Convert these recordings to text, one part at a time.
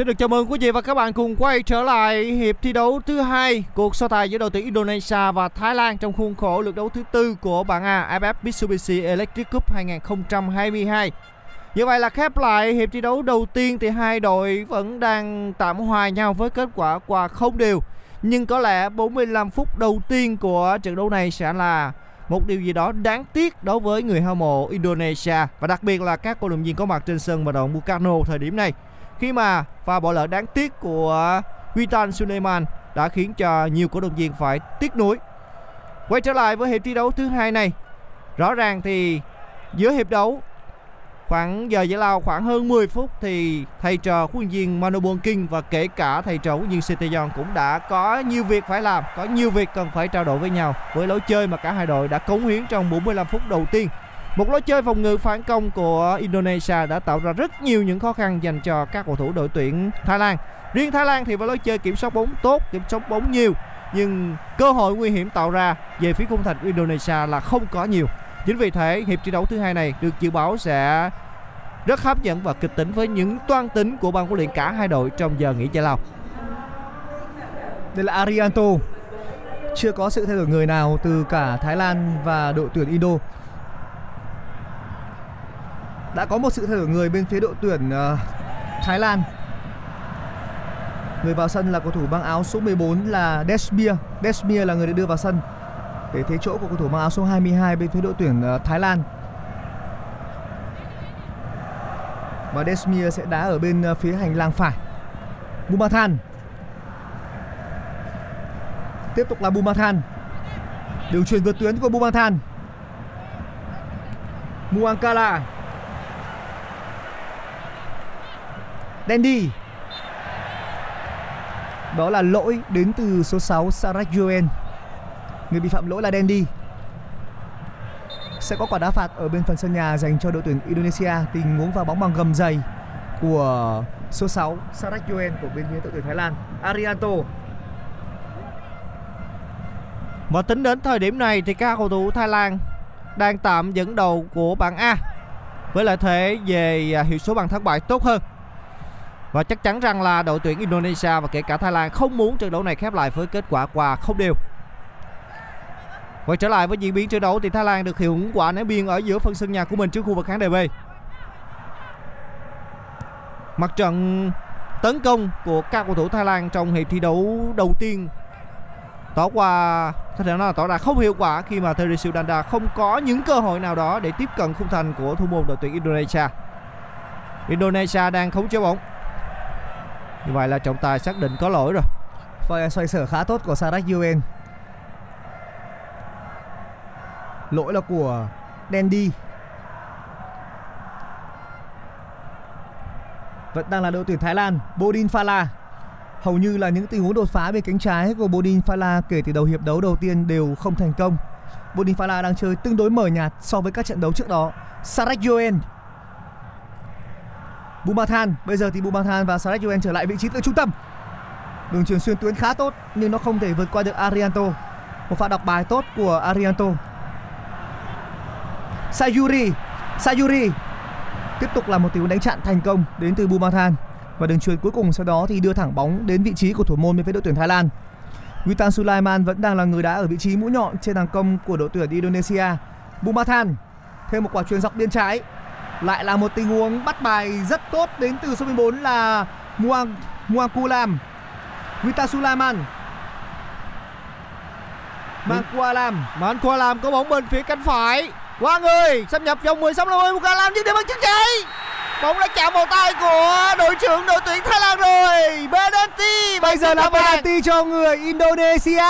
Xin được chào mừng quý vị và các bạn cùng quay trở lại hiệp thi đấu thứ hai cuộc so tài giữa đội tuyển Indonesia và Thái Lan trong khuôn khổ lượt đấu thứ tư của bảng A AFF Mitsubishi Electric Cup 2022. Như vậy là khép lại hiệp thi đấu đầu tiên thì hai đội vẫn đang tạm hòa nhau với kết quả hòa không đều. Nhưng có lẽ 45 phút đầu tiên của trận đấu này sẽ là một điều gì đó đáng tiếc đối với người hâm mộ Indonesia và đặc biệt là các cổ động viên có mặt trên sân vận động Bukarno thời điểm này khi mà pha bỏ lỡ đáng tiếc của Witan Suleiman đã khiến cho nhiều cổ động viên phải tiếc nuối. Quay trở lại với hiệp thi đấu thứ hai này, rõ ràng thì giữa hiệp đấu khoảng giờ giải lao khoảng hơn 10 phút thì thầy trò huấn luyện viên Manobon King và kể cả thầy trò huấn luyện viên cũng đã có nhiều việc phải làm, có nhiều việc cần phải trao đổi với nhau với lối chơi mà cả hai đội đã cống hiến trong 45 phút đầu tiên. Một lối chơi phòng ngự phản công của Indonesia đã tạo ra rất nhiều những khó khăn dành cho các cầu thủ đội tuyển Thái Lan. Riêng Thái Lan thì với lối chơi kiểm soát bóng tốt, kiểm soát bóng nhiều nhưng cơ hội nguy hiểm tạo ra về phía khung thành của Indonesia là không có nhiều. Chính vì thế hiệp thi đấu thứ hai này được dự báo sẽ rất hấp dẫn và kịch tính với những toan tính của ban huấn luyện cả hai đội trong giờ nghỉ giải lao. Đây là Arianto Chưa có sự thay đổi người nào từ cả Thái Lan và đội tuyển Indo đã có một sự thay đổi người bên phía đội tuyển ờ, Thái Lan. Người vào sân là cầu thủ mang áo số 14 là Desmir Desmir là người được đưa vào sân. Để thế chỗ của cầu thủ mang áo số 22 bên phía đội tuyển ờ, Thái Lan. Và Desmir sẽ đá ở bên ờ, phía hành lang phải. Bumathan. Tiếp tục là Bumathan. Đường truyền vượt tuyến của Bumathan. Muankala. Dandy Đó là lỗi đến từ số 6 Sarah Yuen Người bị phạm lỗi là Dandy Sẽ có quả đá phạt ở bên phần sân nhà dành cho đội tuyển Indonesia Tình huống vào bóng bằng gầm dày của số 6 Sarah Yuen của bên phía đội tuyển Thái Lan, Arianto. Và tính đến thời điểm này thì các cầu thủ Thái Lan đang tạm dẫn đầu của bảng A. Với lợi thế về à, hiệu số bàn thắng bại tốt hơn. Và chắc chắn rằng là đội tuyển Indonesia và kể cả Thái Lan không muốn trận đấu này khép lại với kết quả hòa không đều. Quay trở lại với diễn biến trận đấu thì Thái Lan được hưởng quả ném biên ở giữa phần sân nhà của mình trước khu vực khán đài B. Mặt trận tấn công của các cầu thủ Thái Lan trong hiệp thi đấu đầu tiên tỏ qua, có thể nói là tỏ ra không hiệu quả khi mà Teresil Danda không có những cơ hội nào đó để tiếp cận khung thành của thủ môn đội tuyển Indonesia. Indonesia đang khống chế bóng. Như vậy là trọng tài xác định có lỗi rồi. Và xoay sở khá tốt của Sarac Yuen Lỗi là của Dandy. Vẫn đang là đội tuyển Thái Lan, Bodin Phala. Hầu như là những tình huống đột phá bên cánh trái của Bodin Phala kể từ đầu hiệp đấu đầu tiên đều không thành công. Bodin Phala đang chơi tương đối mờ nhạt so với các trận đấu trước đó. Sarac Yuen Bumathan Bây giờ thì Bumathan và Sarek Yuen trở lại vị trí từ trung tâm Đường truyền xuyên tuyến khá tốt, nhưng nó không thể vượt qua được Arianto. Một pha đọc bài tốt của Arianto. Sayuri Sayuri tiếp tục là một tình huống đánh chặn thành công đến từ Bumathan và đường truyền cuối cùng sau đó thì đưa thẳng bóng đến vị trí của thủ môn bên phía đội tuyển Thái Lan. Witan Sulaiman vẫn đang là người đá ở vị trí mũi nhọn trên hàng công của đội tuyển Indonesia. Bumathan, thêm một quả chuyền dọc biên trái. Lại là một tình huống bắt bài rất tốt đến từ số 14 là Muang Muangkulam. Witan Sulaiman Mang qua làm Man qua làm có bóng bên phía cánh phải. Qua người xâm nhập vòng 16 50 qua làm nhưng điểm bằng chân trái. Bóng đã chạm vào tay của đội trưởng đội tuyển Thái Lan rồi. Penalty Bây giờ là penalty cho người Indonesia.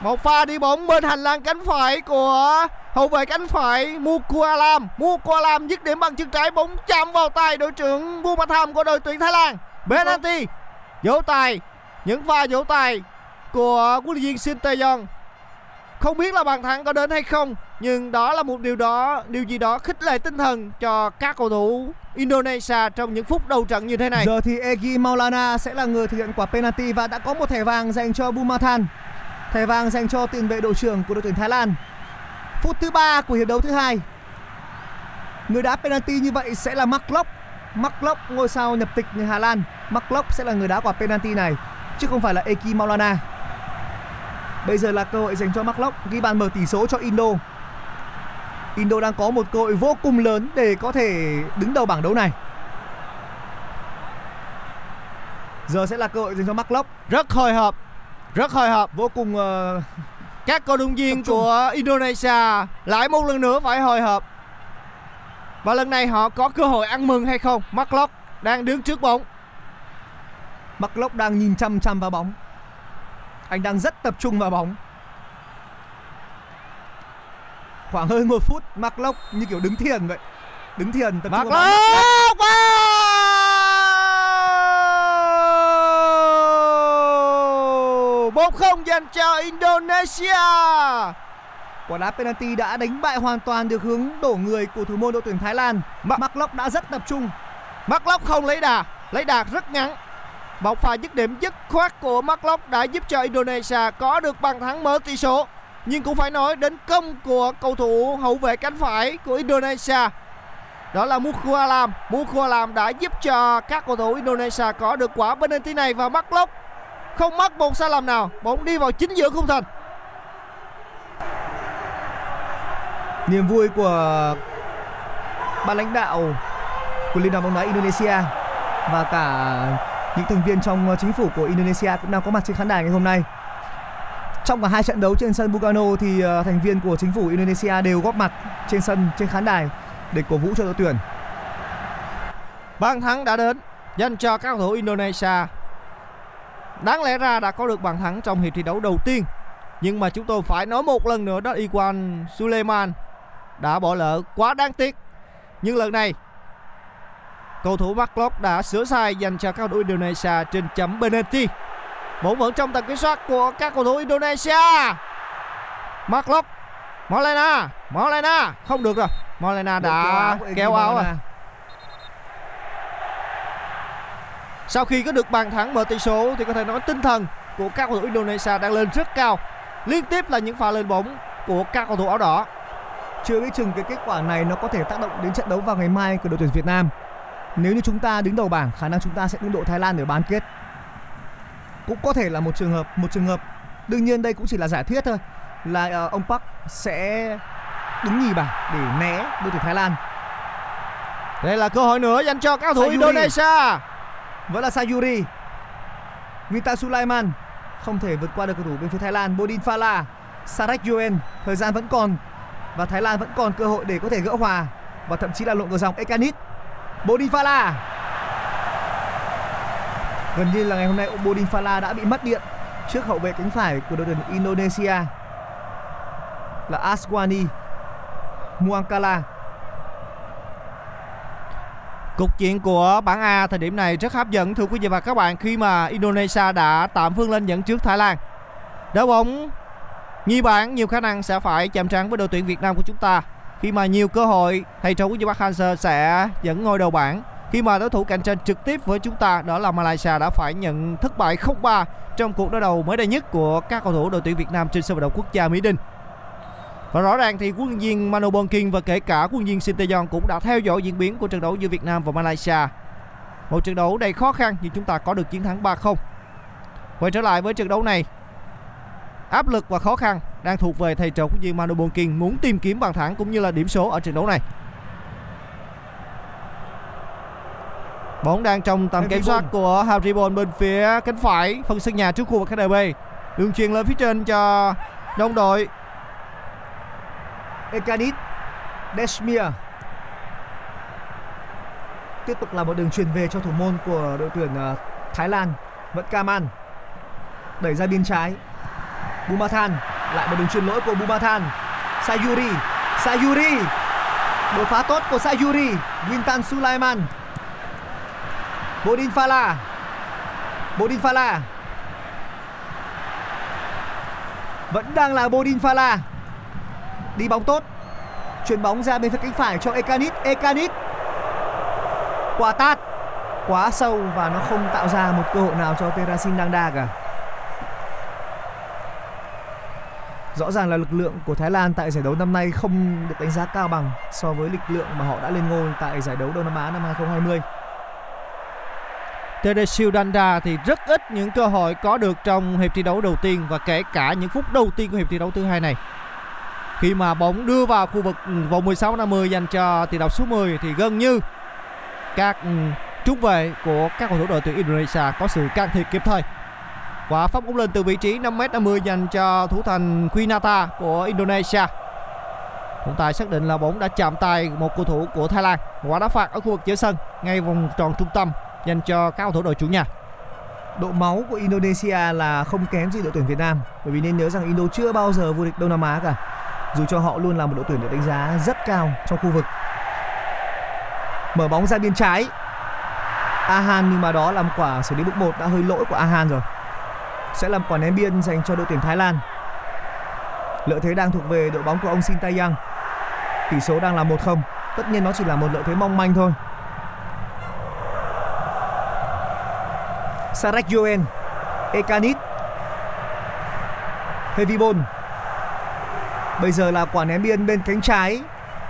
Một pha đi bóng bên hành lang cánh phải của hậu vệ cánh phải Mukualam. Mukualam dứt điểm bằng chân trái, bóng chạm vào tay đội trưởng Bumatham của đội tuyển Thái Lan. Penalty. Vỗ tay. Những pha vỗ tay của huấn luyện viên Shin Tae-yong. Không biết là bàn thắng có đến hay không, nhưng đó là một điều đó, điều gì đó khích lệ tinh thần cho các cầu thủ Indonesia trong những phút đầu trận như thế này. Giờ thì Egi Maulana sẽ là người thực hiện quả penalty và đã có một thẻ vàng dành cho Bumathan. Thẻ vàng dành cho tiền vệ đội trưởng của đội tuyển Thái Lan. Phút thứ ba của hiệp đấu thứ hai. Người đá penalty như vậy sẽ là Mark Locke. Mark Locke ngôi sao nhập tịch người Hà Lan. Mark Locke sẽ là người đá quả penalty này chứ không phải là Eki Maulana. Bây giờ là cơ hội dành cho Mark Locke ghi bàn mở tỷ số cho Indo. Indo đang có một cơ hội vô cùng lớn để có thể đứng đầu bảng đấu này. Giờ sẽ là cơ hội dành cho Mark Locke rất hồi hộp rất hồi hộp vô cùng uh, các cầu thủ viên của Indonesia lại một lần nữa phải hồi hộp và lần này họ có cơ hội ăn mừng hay không Mark đang đứng trước bóng Mark đang nhìn chăm chăm vào bóng. Anh đang rất tập trung vào bóng. Khoảng hơn một phút Mark như kiểu đứng thiền vậy. Đứng thiền tập Mark trung vào bóng. Locke wow! một không dành cho Indonesia Quả đá penalty đã đánh bại hoàn toàn được hướng đổ người của thủ môn đội tuyển Thái Lan. Ma- Mark Locke đã rất tập trung. Mark Locke không lấy đà lấy đà rất ngắn một pha dứt điểm dứt khoát của Mark Locke đã giúp cho Indonesia có được bàn thắng mở tỷ số nhưng cũng phải nói đến công của cầu thủ hậu vệ cánh phải của Indonesia đó là Mukualam Mukualam đã giúp cho các cầu thủ Indonesia có được quả penalty này và Mark Locke không mắc một sai lầm nào bóng đi vào chính giữa khung thành Niềm vui của ban lãnh đạo của Liên đoàn bóng đá Indonesia và cả những thành viên trong chính phủ của Indonesia cũng đang có mặt trên khán đài ngày hôm nay. Trong cả hai trận đấu trên sân Bugano thì ờ, thành viên của chính phủ Indonesia đều góp mặt trên sân trên khán đài để cổ vũ cho đội tuyển. Bàn thắng đã đến dành cho các cầu thủ Indonesia. Đáng lẽ ra đã có được bàn thắng trong hiệp thi đấu đầu tiên. Nhưng mà chúng tôi phải nói một lần nữa đó Iwan Suleiman đã bỏ lỡ quá đáng tiếc. Nhưng lần này cầu thủ Mark Locke đã sửa sai dành cho các thủ Indonesia trên chấm penalty. Bóng vẫn trong tầm kiểm soát của các cầu thủ Indonesia. Mark Locke, Molena, Molena không được rồi. Molena Đội kéo đã kéo áo rồi. Maulana. Sau khi có được bàn thắng mở tỷ số thì có thể nói tinh thần của các cầu thủ Indonesia đang lên rất cao. Liên tiếp là những pha lên bóng của các cầu thủ áo đỏ. Chưa biết chừng cái kết quả này nó có thể tác động đến trận đấu vào ngày mai của đội tuyển Việt Nam. Nếu như chúng ta đứng đầu bảng, khả năng chúng ta sẽ đứng đội Thái Lan ở bán kết. Cũng có thể là một trường hợp, một trường hợp. Đương nhiên đây cũng chỉ là giả thiết thôi. Là ờ, ông Park sẽ đứng nhì bảng để né đội tuyển Thái Lan. Đây là cơ hội nữa dành cho các cầu thủ. Indonesia. Vẫn là Sayuri. Vita Sulaiman không thể vượt qua được cầu thủ bên phía Thái Lan. Bodin Fala, Sarek Yuen Thời gian vẫn còn và Thái Lan vẫn còn cơ hội để có thể gỡ hòa và thậm chí là lộn ngược dòng Ekanit. Bodin Fala. Gần như là ngày hôm nay ông Bodin Fala đã bị mất điện trước hậu vệ cánh phải của đội tuyển Indonesia là Aswani Muangkala. Cục diện của bảng A thời điểm này rất hấp dẫn, thưa quý vị và các bạn, khi mà Indonesia đã tạm vươn lên dẫn trước Thái Lan. Đá bóng nhi bảng nhiều khả năng sẽ phải chạm trán với đội tuyển Việt Nam của chúng ta khi mà nhiều cơ hội, thầy trò của Park Hang-seo sẽ dẫn ngôi đầu bảng khi mà đối thủ cạnh tranh trực tiếp với chúng ta, đó là Malaysia đã phải nhận thất bại 0-3 trong cuộc đối đầu mới đây nhất của các cầu thủ đội tuyển Việt Nam trên sân vận động quốc gia Mỹ Đình. Và rõ ràng thì quân viên Manu Bonking và kể cả quân viên Sinteyong cũng đã theo dõi diễn biến của trận đấu giữa Việt Nam và Malaysia. Một trận đấu đầy khó khăn nhưng chúng ta có được chiến thắng 3-0. Quay trở lại với trận đấu này, áp lực và khó khăn đang thuộc về thầy trò quân viên Manu Bonking muốn tìm kiếm bàn thắng cũng như là điểm số ở trận đấu này. Bóng đang trong tầm kiểm soát của Harry Bone bên phía cánh phải phân sân nhà trước khu vực KDB. Đường truyền lên phía trên cho đồng đội Ekanit Desmir tiếp tục là một đường truyền về cho thủ môn của đội tuyển à, Thái Lan vẫn Kaman đẩy ra biên trái. Bumathan, lại một đường truyền lỗi của Bumathan. Sayuri Sayuri. Đột phá tốt của Sayuri, Wintan Sulaiman. Bodin Fala Bodin Fala vẫn đang là Bodin Fala đi bóng tốt. Chuyển bóng ra bên phía cánh phải cho Ekanit. Ekanit. Quả tát. Quá sâu và nó không tạo ra một cơ hội nào cho Terasin Dangda cả. Rõ ràng là lực lượng của Thái Lan tại giải đấu năm nay không được đánh giá cao bằng so với lực lượng mà họ đã lên ngôi tại giải đấu Đông Nam Á năm 2020 Teresil Danda thì rất ít những cơ hội có được trong hiệp thi đấu đầu tiên và kể cả những phút đầu tiên của hiệp thi đấu thứ hai này. Khi mà bóng đưa vào khu vực ừ, vòng 16 50 dành cho tiền đạo số 10 thì gần như các ừ, trung vệ của các cầu thủ đội tuyển Indonesia có sự can thiệp kịp thời. Quả phát bóng lên từ vị trí 5m50 dành cho thủ thành Quinata của Indonesia. Trọng tài xác định là bóng đã chạm tay một cầu thủ của Thái Lan. Quả đá phạt ở khu vực giữa sân, ngay vòng tròn trung tâm dành cho các cầu thủ đội chủ nhà. độ máu của Indonesia là không kém gì đội tuyển Việt Nam bởi vì nên nhớ rằng Indo chưa bao giờ vô địch Đông Nam Á cả dù cho họ luôn là một đội tuyển được đánh giá rất cao trong khu vực. Mở bóng ra biên trái. Ahan nhưng mà đó là một quả xử lý bước một đã hơi lỗi của Ahan rồi. Sẽ làm quả ném biên dành cho đội tuyển Thái Lan. Lợi thế đang thuộc về đội bóng của ông Sintayong tỷ số đang là 1-0 tất nhiên nó chỉ là một lợi thế mong manh thôi. Sarek Joen Ekanit Hevibon Bây giờ là quả ném biên bên cánh trái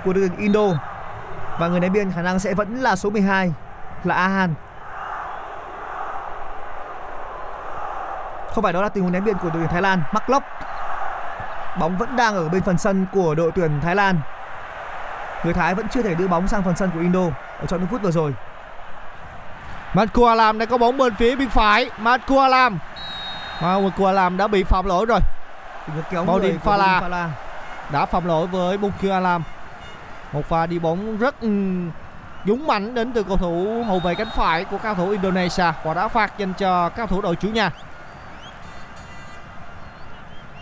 của đội tuyển Indo và người ném biên khả năng sẽ vẫn là số 12 là Ahan. Không phải đó là tình huống ném biên của đội tuyển Thái Lan, mắc lốc. Bóng vẫn đang ở bên phần sân của đội tuyển Thái Lan. Người Thái vẫn chưa thể đưa bóng sang phần sân của Indo ở trong những phút vừa rồi. Matku Alam đã có bóng bên phía bên phải Matku Alam Matku Alam đã bị phạm lỗi rồi Tình huống kéo Bodin đã phạm lỗi với Bunky Alam. Một pha đi bóng rất ừ, dũng mạnh đến từ cầu thủ hậu vệ cánh phải của cao thủ Indonesia. Quả đá phạt dành cho cao thủ đội chủ nhà.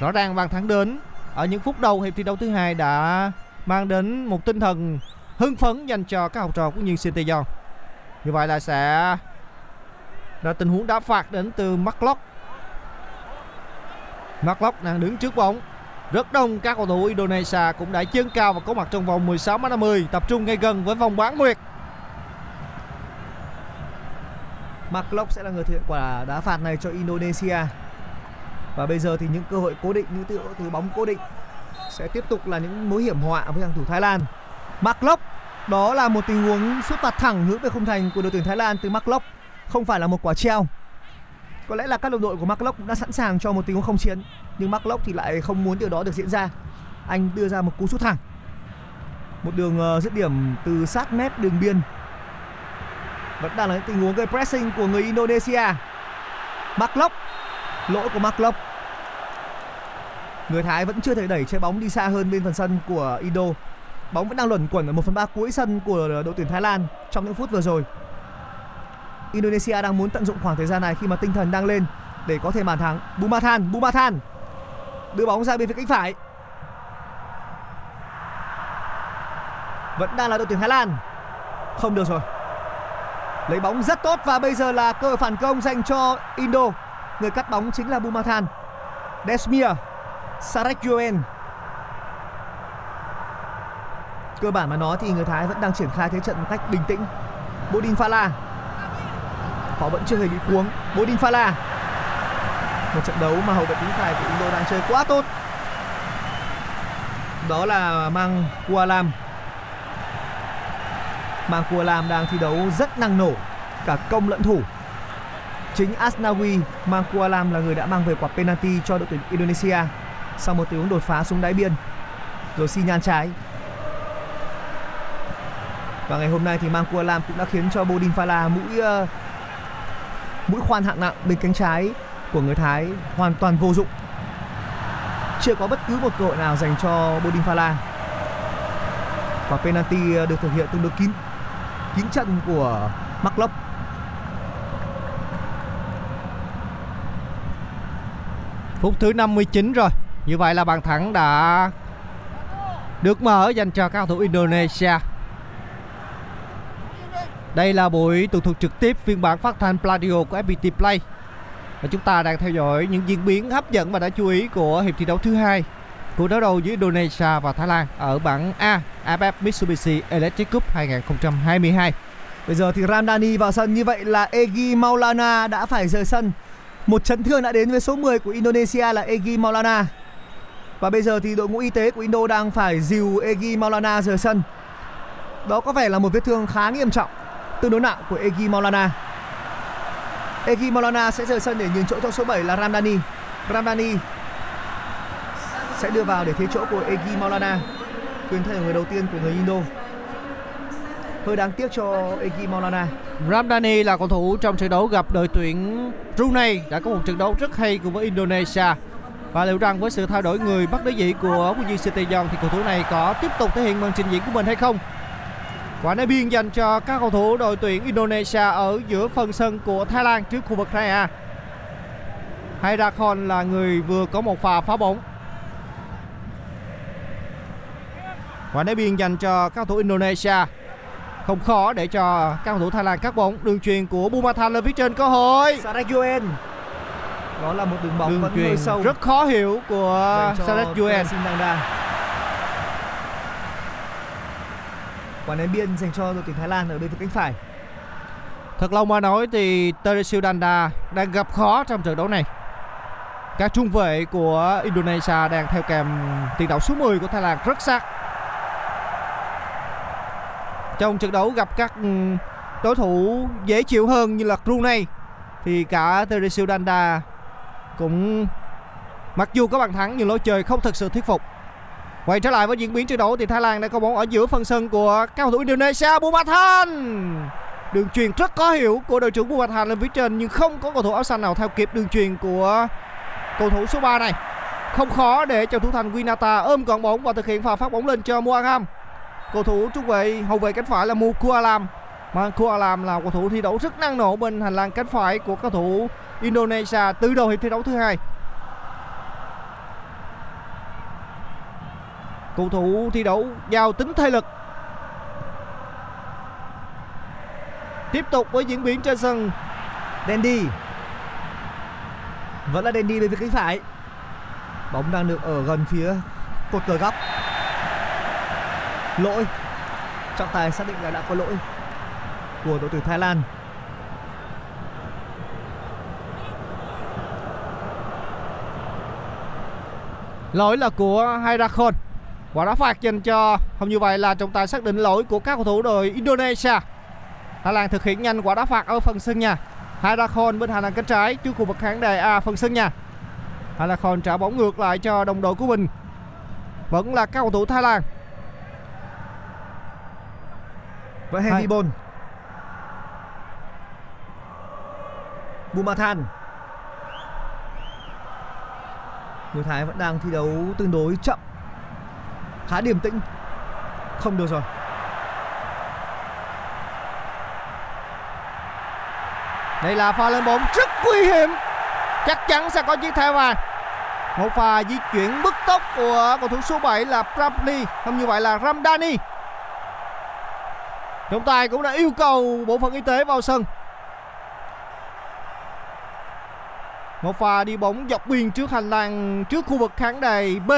Rõ ràng bàn thắng đến. Ở những phút đầu, hiệp thi đấu thứ hai đã mang đến một tinh thần hưng phấn dành cho các học trò của Nhân Sinteyong như vậy là sẽ là tình huống đá phạt đến từ Marklock Marklock đang đứng trước bóng rất đông các cầu thủ Indonesia cũng đã chân cao và có mặt trong vòng 16 m 50 tập trung ngay gần với vòng bán nguyệt. Mark Locke sẽ là người thực hiện quả đá phạt này cho Indonesia. Và bây giờ thì những cơ hội cố định những từ, từ bóng cố định sẽ tiếp tục là những mối hiểm họa với hàng thủ Thái Lan. Mark Locke đó là một tình huống sút phạt thẳng hướng về khung thành của đội tuyển Thái Lan từ Mark Locke, không phải là một quả treo. Có lẽ là các đồng đội của Mark Locke cũng đã sẵn sàng cho một tình huống không chiến, nhưng Mark Locke thì lại không muốn điều đó được diễn ra. Anh đưa ra một cú sút thẳng. Một đường ờ, dứt điểm từ sát mép đường biên vẫn đang là những tình huống gây pressing của người Indonesia. Mark Locke, lỗi của Mark Locke. Người Thái vẫn chưa thể đẩy trái bóng đi xa hơn bên phần sân của Indo. Bóng vẫn đang luẩn quẩn ở 1 phần 3 cuối sân của đội tuyển Thái Lan trong những phút vừa rồi. Indonesia đang muốn tận dụng khoảng thời gian này khi mà tinh thần đang lên để có thể bàn thắng. Bumathan, Bumathan đưa bóng ra bên phía cánh phải. Vẫn đang là đội tuyển Thái Lan. Không được rồi. Lấy bóng rất tốt và bây giờ là cơ hội phản công dành cho Indo. Người cắt bóng chính là Bumathan. Desmir, Sarek Joen. Cơ bản mà nói thì người Thái vẫn đang triển khai thế trận một cách bình tĩnh. Bodin Fala. Họ vẫn chưa hề bị cuống. Bodin Fala. Một trận đấu mà hậu vệ cánh phải của Indo đang chơi quá tốt. đó là Mang Kualam. Mang Kualam đang thi đấu rất năng nổ cả công lẫn thủ. Chính Asnawi Mang Kualam là người đã mang về quả penalty cho đội tuyển Indonesia sau một tiếng đột phá xuống đáy biên rồi xi nhan trái. Và ngày hôm nay thì Mang Kualam cũng đã khiến cho Bodin Fala mũi uh, mũi khoan hạng nặng bên cánh trái của người Thái hoàn toàn vô dụng. Chưa có bất cứ một cơ hội nào dành cho Bodin Phala. Và penalty được thực hiện tương đối kín kín trận của Mark Phút thứ 59 rồi. Như vậy là bàn thắng đã được mở dành cho các cầu thủ Indonesia. Đây là buổi tường thuật trực tiếp phiên bản phát thanh Pladio của FPT Play. Và chúng ta đang theo dõi những diễn biến hấp dẫn và đã chú ý của hiệp thi đấu thứ hai của đấu đầu giữa Indonesia và Thái Lan ở bảng A AFF Mitsubishi Electric Cup 2022. Bây giờ thì Ramdani vào sân như vậy là Egi Maulana đã phải rời sân. Một chấn thương đã đến với số 10 của Indonesia là Egi Maulana. Và bây giờ thì đội ngũ y tế của Indo đang phải dìu Egi Maulana rời sân. Đó có vẻ là một vết thương khá nghiêm trọng, tương đối nặng của Egi Maulana. Egi Maulana sẽ rời sân để nhường chỗ cho số 7 là Ramdani. Ramdani sẽ đưa vào để thế chỗ của Egi Maulana. Quyền thay người đầu tiên của người Indo. Hơi đáng tiếc cho Egi Maulana. Ramdani là cầu thủ trong trận đấu gặp đội tuyển Brunei đã có một trận đấu rất hay cùng với Indonesia. Và liệu rằng với sự thay đổi người bắt đối diện của Quân Sinteyong thì cầu thủ này có tiếp tục thể hiện màn trình diễn của mình hay không? Quả đá biên dành cho các cầu thủ đội tuyển Indonesia ở giữa phần sân của Thái Lan trước khu vực 2A. Hayrakon là người vừa có một pha phá bóng. Quả đá biên dành cho các cầu thủ Indonesia. Không khó để cho các cầu thủ Thái Lan cắt bóng. Đường truyền của Bumathan lên phía trên cơ hội. Sarek Yuen. Đó là một đường bóng Đường vẫn hơi sâu. rất khó hiểu của dành cho Sarek Yuen. Sinanda. Quả ném biên dành cho đội tuyển Thái Lan ở bên phía cánh phải. Thật lòng mà nói thì Teresil Danda đang gặp khó trong trận đấu này. Các trung vệ của Indonesia đang theo kèm tiền đạo số 10 của Thái Lan, rất sát. Trong trận đấu gặp các ừ, đối thủ dễ chịu hơn như là Brunei, thì cả Teresil Danda cũng, mặc dù có bàn thắng nhưng lối chơi không thực sự thuyết phục. Quay trở lại với diễn biến trận đấu thì Thái Lan đã có bóng ở giữa phần sân của cao cầu thủ Indonesia, Bumathan. Đường truyền rất có hiểu của đội trưởng Bumathan lên phía trên, nhưng không có cầu thủ áo xanh nào theo kịp đường truyền của cầu thủ số 3 này. Không khó để cho thủ thành Winata ôm gọn bóng và thực hiện pha phát bóng lên cho Muagam. Cầu thủ trung vệ, hậu vệ cánh phải là Mukualam. Mà Kualam là cầu thủ thi đấu rất năng nổ bên hành lang cánh phải của cầu thủ Indonesia, từ đầu hiệp thi đấu thứ hai. Cầu thủ thi đấu giàu tính thể lực Tiếp tục với diễn biến trên sân, Dandy. Vẫn là Dandy bên phía cánh phải. Bóng đang được ở gần phía cột cờ góc. Lỗi. Trọng tài xác định là đã có lỗi của đội tuyển Thái Lan. Lỗi là của Hayrakon Quả đá phạt dành cho Không như vậy là trọng tài xác định lỗi của các cầu thủ đội Indonesia Thái Lan thực hiện nhanh quả đá phạt ở phần sân nhà Hayrakon bên hành lang cánh trái trước khu vực khán đài A phần sân nhà Hayrakon trả bóng ngược lại cho đồng đội của mình Vẫn là các cầu thủ Thái Lan Hai. heavy ball. Bumathan. Người Thái vẫn đang thi đấu tương đối chậm. Khá điềm tĩnh. Không được rồi. Đây là pha lên bóng rất nguy hiểm. Chắc chắn sẽ có chiếc thẻ vàng. Một pha di chuyển bức tốc của cầu thủ số 7 là Prapli Không như vậy là Ramdani. Trọng tài cũng đã yêu cầu bộ phận y tế vào sân. Một pha đi bóng dọc biên trước hành lang trước khu vực khán đài B.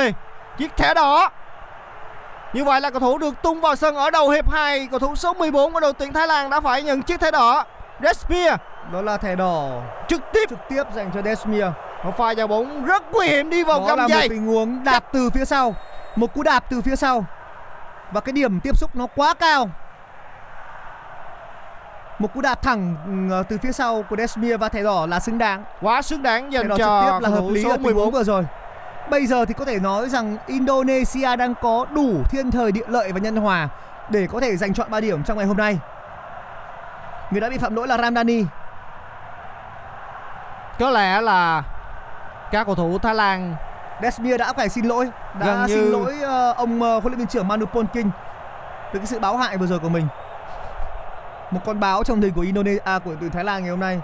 Chiếc thẻ đỏ. Như vậy là cầu thủ được tung vào sân ở đầu hiệp 2 Cầu thủ số 14 của đội tuyển Thái Lan đã phải nhận chiếc thẻ đỏ Despia Đó là thẻ đỏ trực tiếp trực tiếp dành cho Desmir. một pha vào bóng rất nguy hiểm đi vào Đó găm là một tình huống đạp từ phía sau. Một cú đạp từ phía sau và cái điểm tiếp xúc nó quá cao. Một cú đạp thẳng ừ, từ phía sau của Desmir và thẻ đỏ là xứng đáng. Quá xứng đáng dành cho trực tiếp là hợp lý số ở tình 14 huống vừa rồi. Bây giờ thì có thể nói rằng Indonesia đang có đủ thiên thời địa lợi và nhân hòa để có thể giành chọn 3 điểm trong ngày hôm nay. Người đã bị phạm lỗi là Ramdani. Có lẽ là các cầu thủ Thái Lan Desmir đã phải xin lỗi, đã Gần như- xin lỗi ờ, ông ờ, huấn luyện viên trưởng Manu Polking về cái sự báo hại vừa rồi của mình. Một con báo trong thời của Indonesia à, của tuyển Thái Lan ngày hôm nay.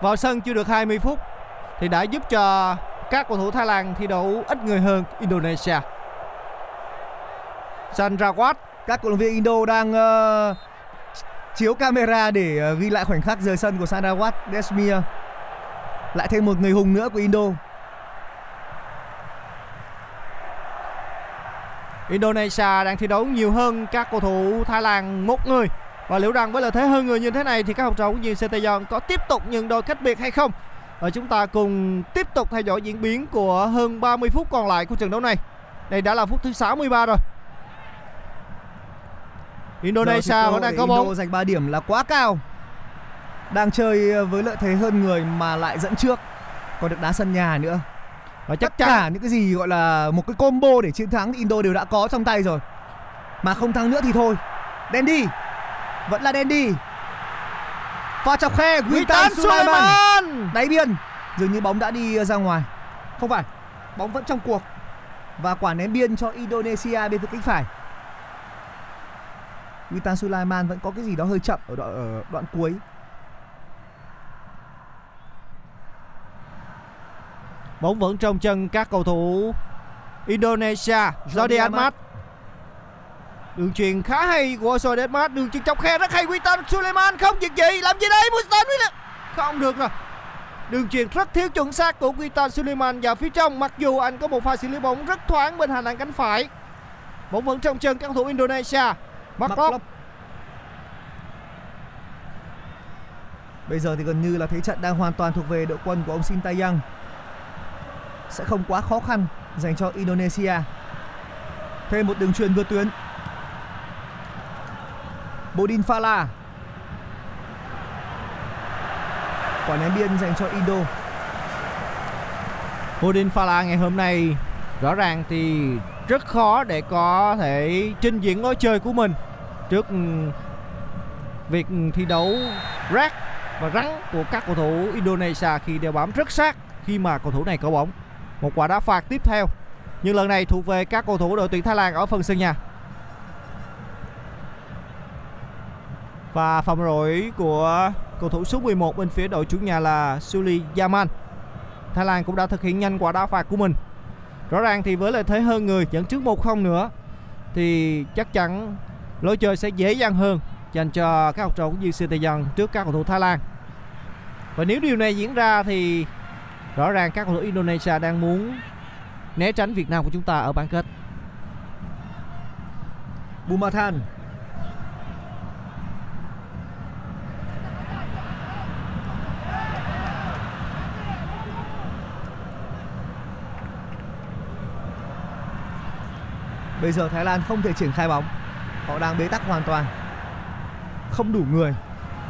vào sân chưa được 20 phút thì đã giúp cho các cầu thủ Thái Lan thi đấu ít người hơn Indonesia. Chandrawat, Các cổ động viên Indo đang uh, chiếu camera để uh, ghi lại khoảnh khắc rời sân của Chandrawat Desmir. Lại thêm một người hùng nữa của Indo. Indonesia đang thi đấu nhiều hơn các cầu thủ Thái Lan một người và liệu rằng với lợi thế hơn người như thế này thì các học trò của Diên Setayon có tiếp tục nhận đôi cách biệt hay không? Và chúng ta cùng tiếp tục theo dõi diễn biến của hơn 30 phút còn lại của trận đấu này. Đây đã là phút thứ 63 rồi. Indonesia vẫn đang có Indo bóng. giành 3 điểm là quá cao. Đang chơi với lợi thế hơn người mà lại dẫn trước. Còn được đá sân nhà nữa. Và Tất chắc chắn cả những cái gì gọi là một cái combo để chiến thắng thì Indo đều đã có trong tay rồi. Mà không thắng nữa thì thôi. Dandy. Vẫn là Dandy. Pha chọc khe Witan. Sulaiman. Đáy biên. Dường như bóng đã đi ra ngoài. Không phải. Bóng vẫn trong cuộc. Và quả ném biên cho Indonesia bên phía cánh phải. Witan Sulaiman vẫn có cái gì đó hơi chậm ở đoạn, ở đoạn cuối. Bóng vẫn trong chân các cầu thủ Indonesia Jordi Ahmad Đường truyền khá hay của Jordi Ahmad Đường truyền chọc khe rất hay Witan Suleiman không việc gì Làm gì đấy Witan Suleiman Không được rồi Đường truyền rất thiếu chuẩn xác của Witan Suleiman vào phía trong Mặc dù anh có một pha xử lý bóng rất thoáng bên hành lang cánh phải Bóng vẫn trong chân các thủ Indonesia Locke. Bây giờ thì gần như là thế trận đang hoàn toàn thuộc về đội quân của ông Sintayong. Sẽ không quá khó khăn dành cho Indonesia. Thêm một đường truyền vượt tuyến. Bodin Fala. Quả ném biên dành cho Indo. Bodin Fala ngày hôm nay rõ ràng thì rất khó để có thể trình diễn lối chơi của mình trước ừ, việc thi đấu rác và rắn của các cầu thủ Indonesia khi đeo bám rất sát khi mà cầu thủ này có bóng. Một quả đá phạt tiếp theo nhưng lần này thuộc về các cầu thủ đội tuyển Thái Lan ở phần sân nhà. Và phạm lỗi của cầu thủ số 11 bên phía đội chủ nhà là Suli Yaman. Thái Lan cũng đã thực hiện nhanh quả đá phạt của mình. Rõ ràng thì với lợi thế hơn người dẫn trước 1-0 nữa, thì chắc chắn lối chơi sẽ dễ dàng hơn dành cho các học trò của Duy Setayon trước các cầu thủ Thái Lan. Và nếu điều này diễn ra thì rõ ràng các cầu thủ Indonesia đang muốn né tránh Việt Nam của chúng ta ở bán kết. Bumathan. Bây giờ Thái Lan không thể triển khai bóng. Họ đang bế tắc hoàn toàn. Không đủ người.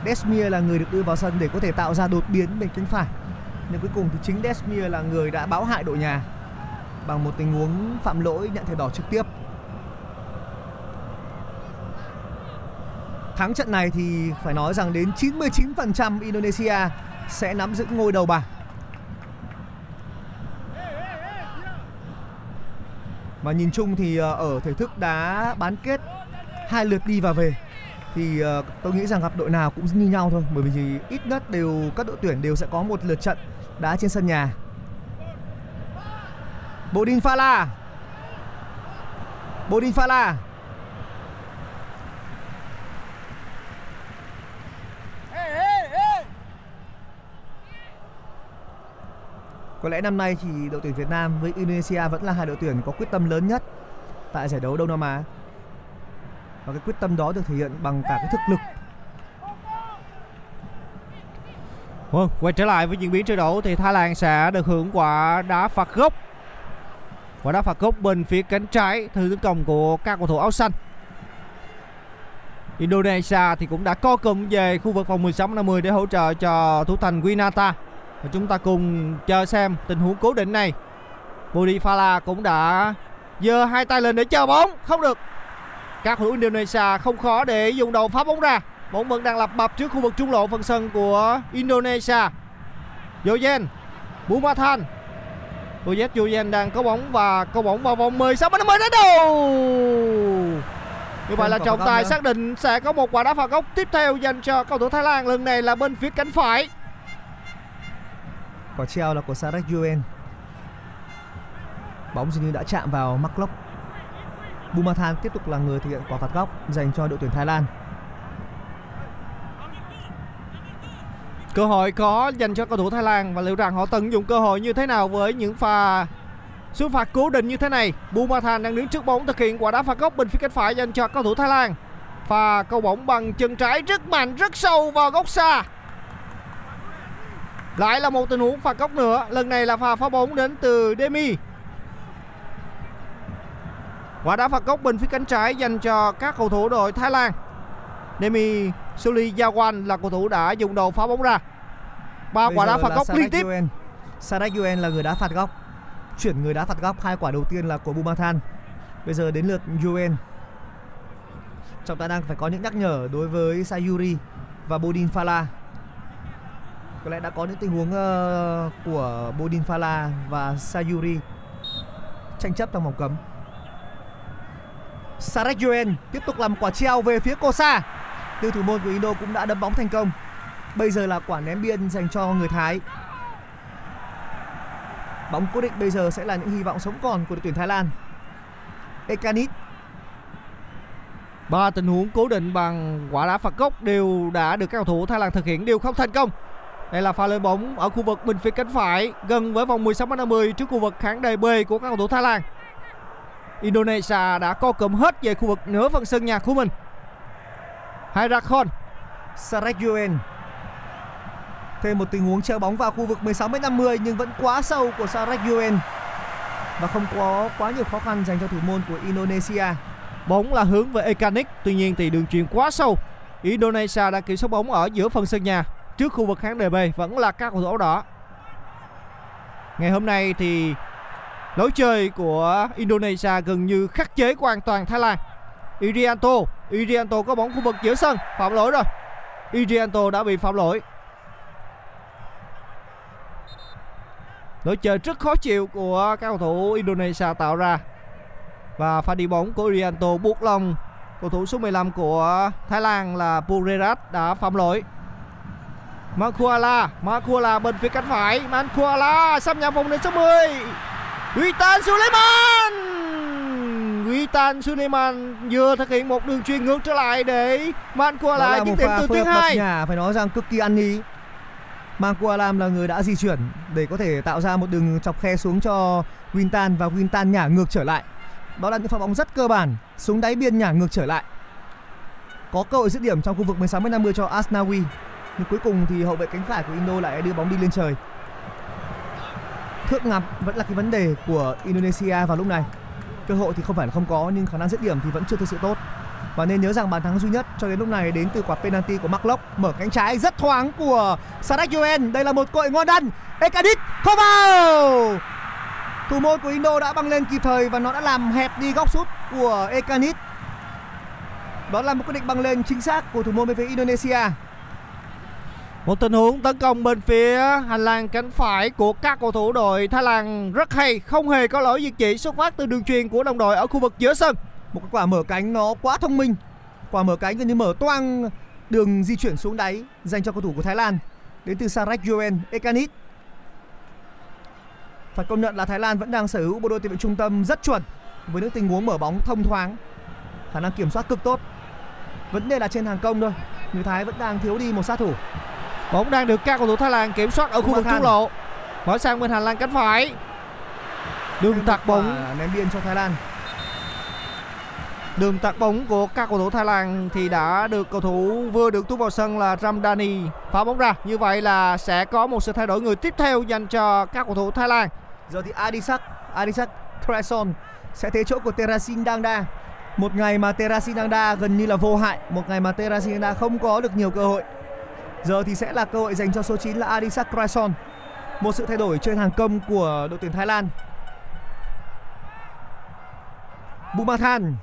Desmir là người được đưa vào sân để có thể tạo ra đột biến bên cánh phải. Nhưng cuối cùng thì chính Desmir là người đã báo hại đội nhà bằng một tình huống phạm lỗi nhận thẻ đỏ trực tiếp. Thắng trận này thì phải nói rằng đến 99% Indonesia sẽ nắm giữ ngôi đầu bảng. Mà nhìn chung thì ờ, ở thể thức đá bán kết hai lượt đi và về, thì ờ, tôi nghĩ rằng gặp đội nào cũng như nhau thôi, bởi vì ít nhất đều, các đội tuyển đều sẽ có một lượt trận đá trên sân nhà. Bodin Fala. Bodin Fala. Có lẽ năm nay thì đội tuyển Việt Nam với Indonesia vẫn là hai đội tuyển có quyết tâm lớn nhất tại giải đấu Đông Nam Á. Và cái quyết tâm đó được thể hiện bằng cả cái thực lực Vâng, quay trở lại với diễn biến trận đấu thì Thái Lan sẽ được hưởng quả đá phạt góc Quả đá phạt góc bên phía cánh trái thư tấn công của các cầu thủ áo xanh. Indonesia thì cũng đã co cụm về khu vực vòng 16 50 để hỗ trợ cho thủ thành Winata. Và chúng ta cùng chờ xem tình huống cố định này. Budi Fala cũng đã giơ hai tay lên để chờ bóng, không được. Các thủ Indonesia không khó để dùng đầu phá bóng ra. Bóng vẫn đang lập bập trước khu vực trung lộ phần sân của Indonesia. Yoyen, Bumathan. Boyet Yoyen đang có bóng và có bóng vào vòng 16 m 50 đến đầu. Như vậy là trọng tài xác định sẽ có một quả đá phạt góc tiếp theo dành cho cầu thủ Thái Lan lần này là bên phía cánh phải. Quả treo là của Sarek Yuen. Bóng dường như đã chạm vào Mark Bumathan tiếp tục là người thực hiện quả phạt góc dành cho đội tuyển Thái Lan. Cơ hội có dành cho cầu thủ Thái Lan và liệu rằng họ tận dụng cơ hội như thế nào với những pha sút phạt cố định như thế này. Bumathan đang đứng trước bóng thực hiện quả đá phạt góc bên phía cánh phải dành cho cầu thủ Thái Lan. Pha câu bóng bằng chân trái rất mạnh, rất sâu vào góc xa. Lại là một tình huống phạt góc nữa, lần này là pha phá bóng đến từ Demi. Quả đá phạt góc bên phía cánh trái dành cho các cầu thủ đội Thái Lan. Demi Suli Yawan là cầu thủ đã dùng đầu phá bóng ra. Ba quả đá phạt góc liên tiếp. Sarek Yuen là người đá phạt góc. Chuyển người đá phạt góc, hai quả đầu tiên là của Bumathan. Bây giờ đến lượt Yuen. Trọng tài đang phải có những nhắc nhở đối với Sayuri và Bodin Fala. Có lẽ đã có những tình huống uh, của Bodin Fala và Sayuri tranh chấp trong vòng cấm. Sarek Yuen tiếp tục làm quả treo về phía Kosa. Nhưng thủ môn của Indo cũng đã đấm bóng thành công. Bây giờ là quả ném biên dành cho người Thái. Bóng cố định bây giờ sẽ là những hy vọng sống còn của đội tuyển Thái Lan. Ekanit Ba tình huống cố định bằng quả đá phạt góc đều đã được các cầu thủ Thái Lan thực hiện đều không thành công. Đây là pha lên bóng ở khu vực bên phía cánh phải gần với vòng 16 50 trước khu vực khán đài B của các cầu thủ Thái Lan. Indonesia đã co cụm hết về khu vực nửa phần sân nhà của mình. Hayrakon Sarek Yuen Thêm một tình huống treo bóng vào khu vực 16m50 nhưng vẫn quá sâu của Sarek và không có quá nhiều khó khăn dành cho thủ môn của Indonesia. Bóng là hướng về Ekanik, tuy nhiên thì đường chuyền quá sâu. Indonesia đã kiểm soát bóng ở giữa phần sân nhà, trước khu vực khán đài B vẫn là các cầu thủ áo đỏ. Ngày hôm nay thì lối chơi của Indonesia gần như khắc chế hoàn toàn Thái Lan. Irianto, Irianto có bóng khu vực giữa sân, phạm lỗi rồi. Irianto đã bị phạm lỗi. Lối chơi rất khó chịu của các cầu thủ Indonesia tạo ra và pha đi bóng của Irianto buộc lòng cầu thủ số 15 của Thái Lan là Purerat đã phạm lỗi. Mankuala, Mankuala bên phía cánh phải, Mankuala xâm nhập vòng đến số 10. Witan Suleiman. Witan Suleiman vừa thực hiện một đường chuyền ngược trở lại để là dứt điểm từ bậc 2. nhà phải nói rằng cực kỳ ăn ý. Mangkualam là người đã di chuyển để có thể tạo ra một đường chọc khe xuống cho Wintan và Wintan nhả ngược trở lại. Đó là những pha bóng rất cơ bản, xuống đáy biên nhả ngược trở lại. Có cơ hội dứt điểm trong khu vực 16m50 cho Asnawi. Nhưng cuối cùng thì hậu vệ cánh phải của Indo lại đưa bóng đi lên trời. Thước ngắm vẫn là cái vấn đề của Indonesia vào lúc này. Cơ hội thì không phải là không có, nhưng khả năng dứt điểm thì vẫn chưa thực sự tốt. Và nên nhớ rằng bàn thắng duy nhất cho đến lúc này đến từ quả penalty của Mark Locke mở cánh trái rất thoáng của Sadak Yuen. Đây là một cội ngon đăn. Ekadit không vào. Thủ môn của Indo đã băng lên kịp thời và nó đã làm hẹp đi góc sút của Ekanit. Đó là một quyết định băng lên chính xác của thủ môn bên phía Indonesia. Một tình huống tấn công bên phía hành lang cánh phải của các cầu thủ đội Thái Lan rất hay, không hề có lỗi diệt chỉ xuất phát từ đường truyền của đồng đội ở khu vực giữa sân. Một cái quả mở cánh nó quá thông minh. Quả mở cánh gần như mở toang đường di chuyển xuống đáy dành cho cầu thủ của Thái Lan đến từ Sarek Yuen Ekanit. Phải công nhận là Thái Lan vẫn đang sở hữu bộ đôi tiền vệ trung tâm rất chuẩn với những tình huống mở bóng thông thoáng, khả năng kiểm soát cực tốt. Vấn đề là trên hàng công thôi, người Thái vẫn đang thiếu đi một sát thủ. Bóng đang được các cầu thủ Thái Lan kiểm soát ở khu vực trung lộ. Mở sang bên hành lang cánh phải. Đường tạt bóng, ném biên cho Thái Lan. đường tạt bóng của các cầu thủ Thái Lan thì đã được cầu thủ vừa được tung vào sân là Ramdani phá bóng ra. Như vậy là sẽ có một sự thay đổi người tiếp theo dành cho các cầu thủ Thái Lan. Giờ thì Adisak, Adisak Krason sẽ thế chỗ của Terasin Dangda. Một ngày mà Terasin Dangda gần như là vô hại, một ngày mà Terasin Dangda không có được nhiều cơ hội. Giờ thì sẽ là cơ hội dành cho số 9 là Adisak Krason. Một sự thay đổi trên hàng công của đội tuyển Thái Lan. Bumathan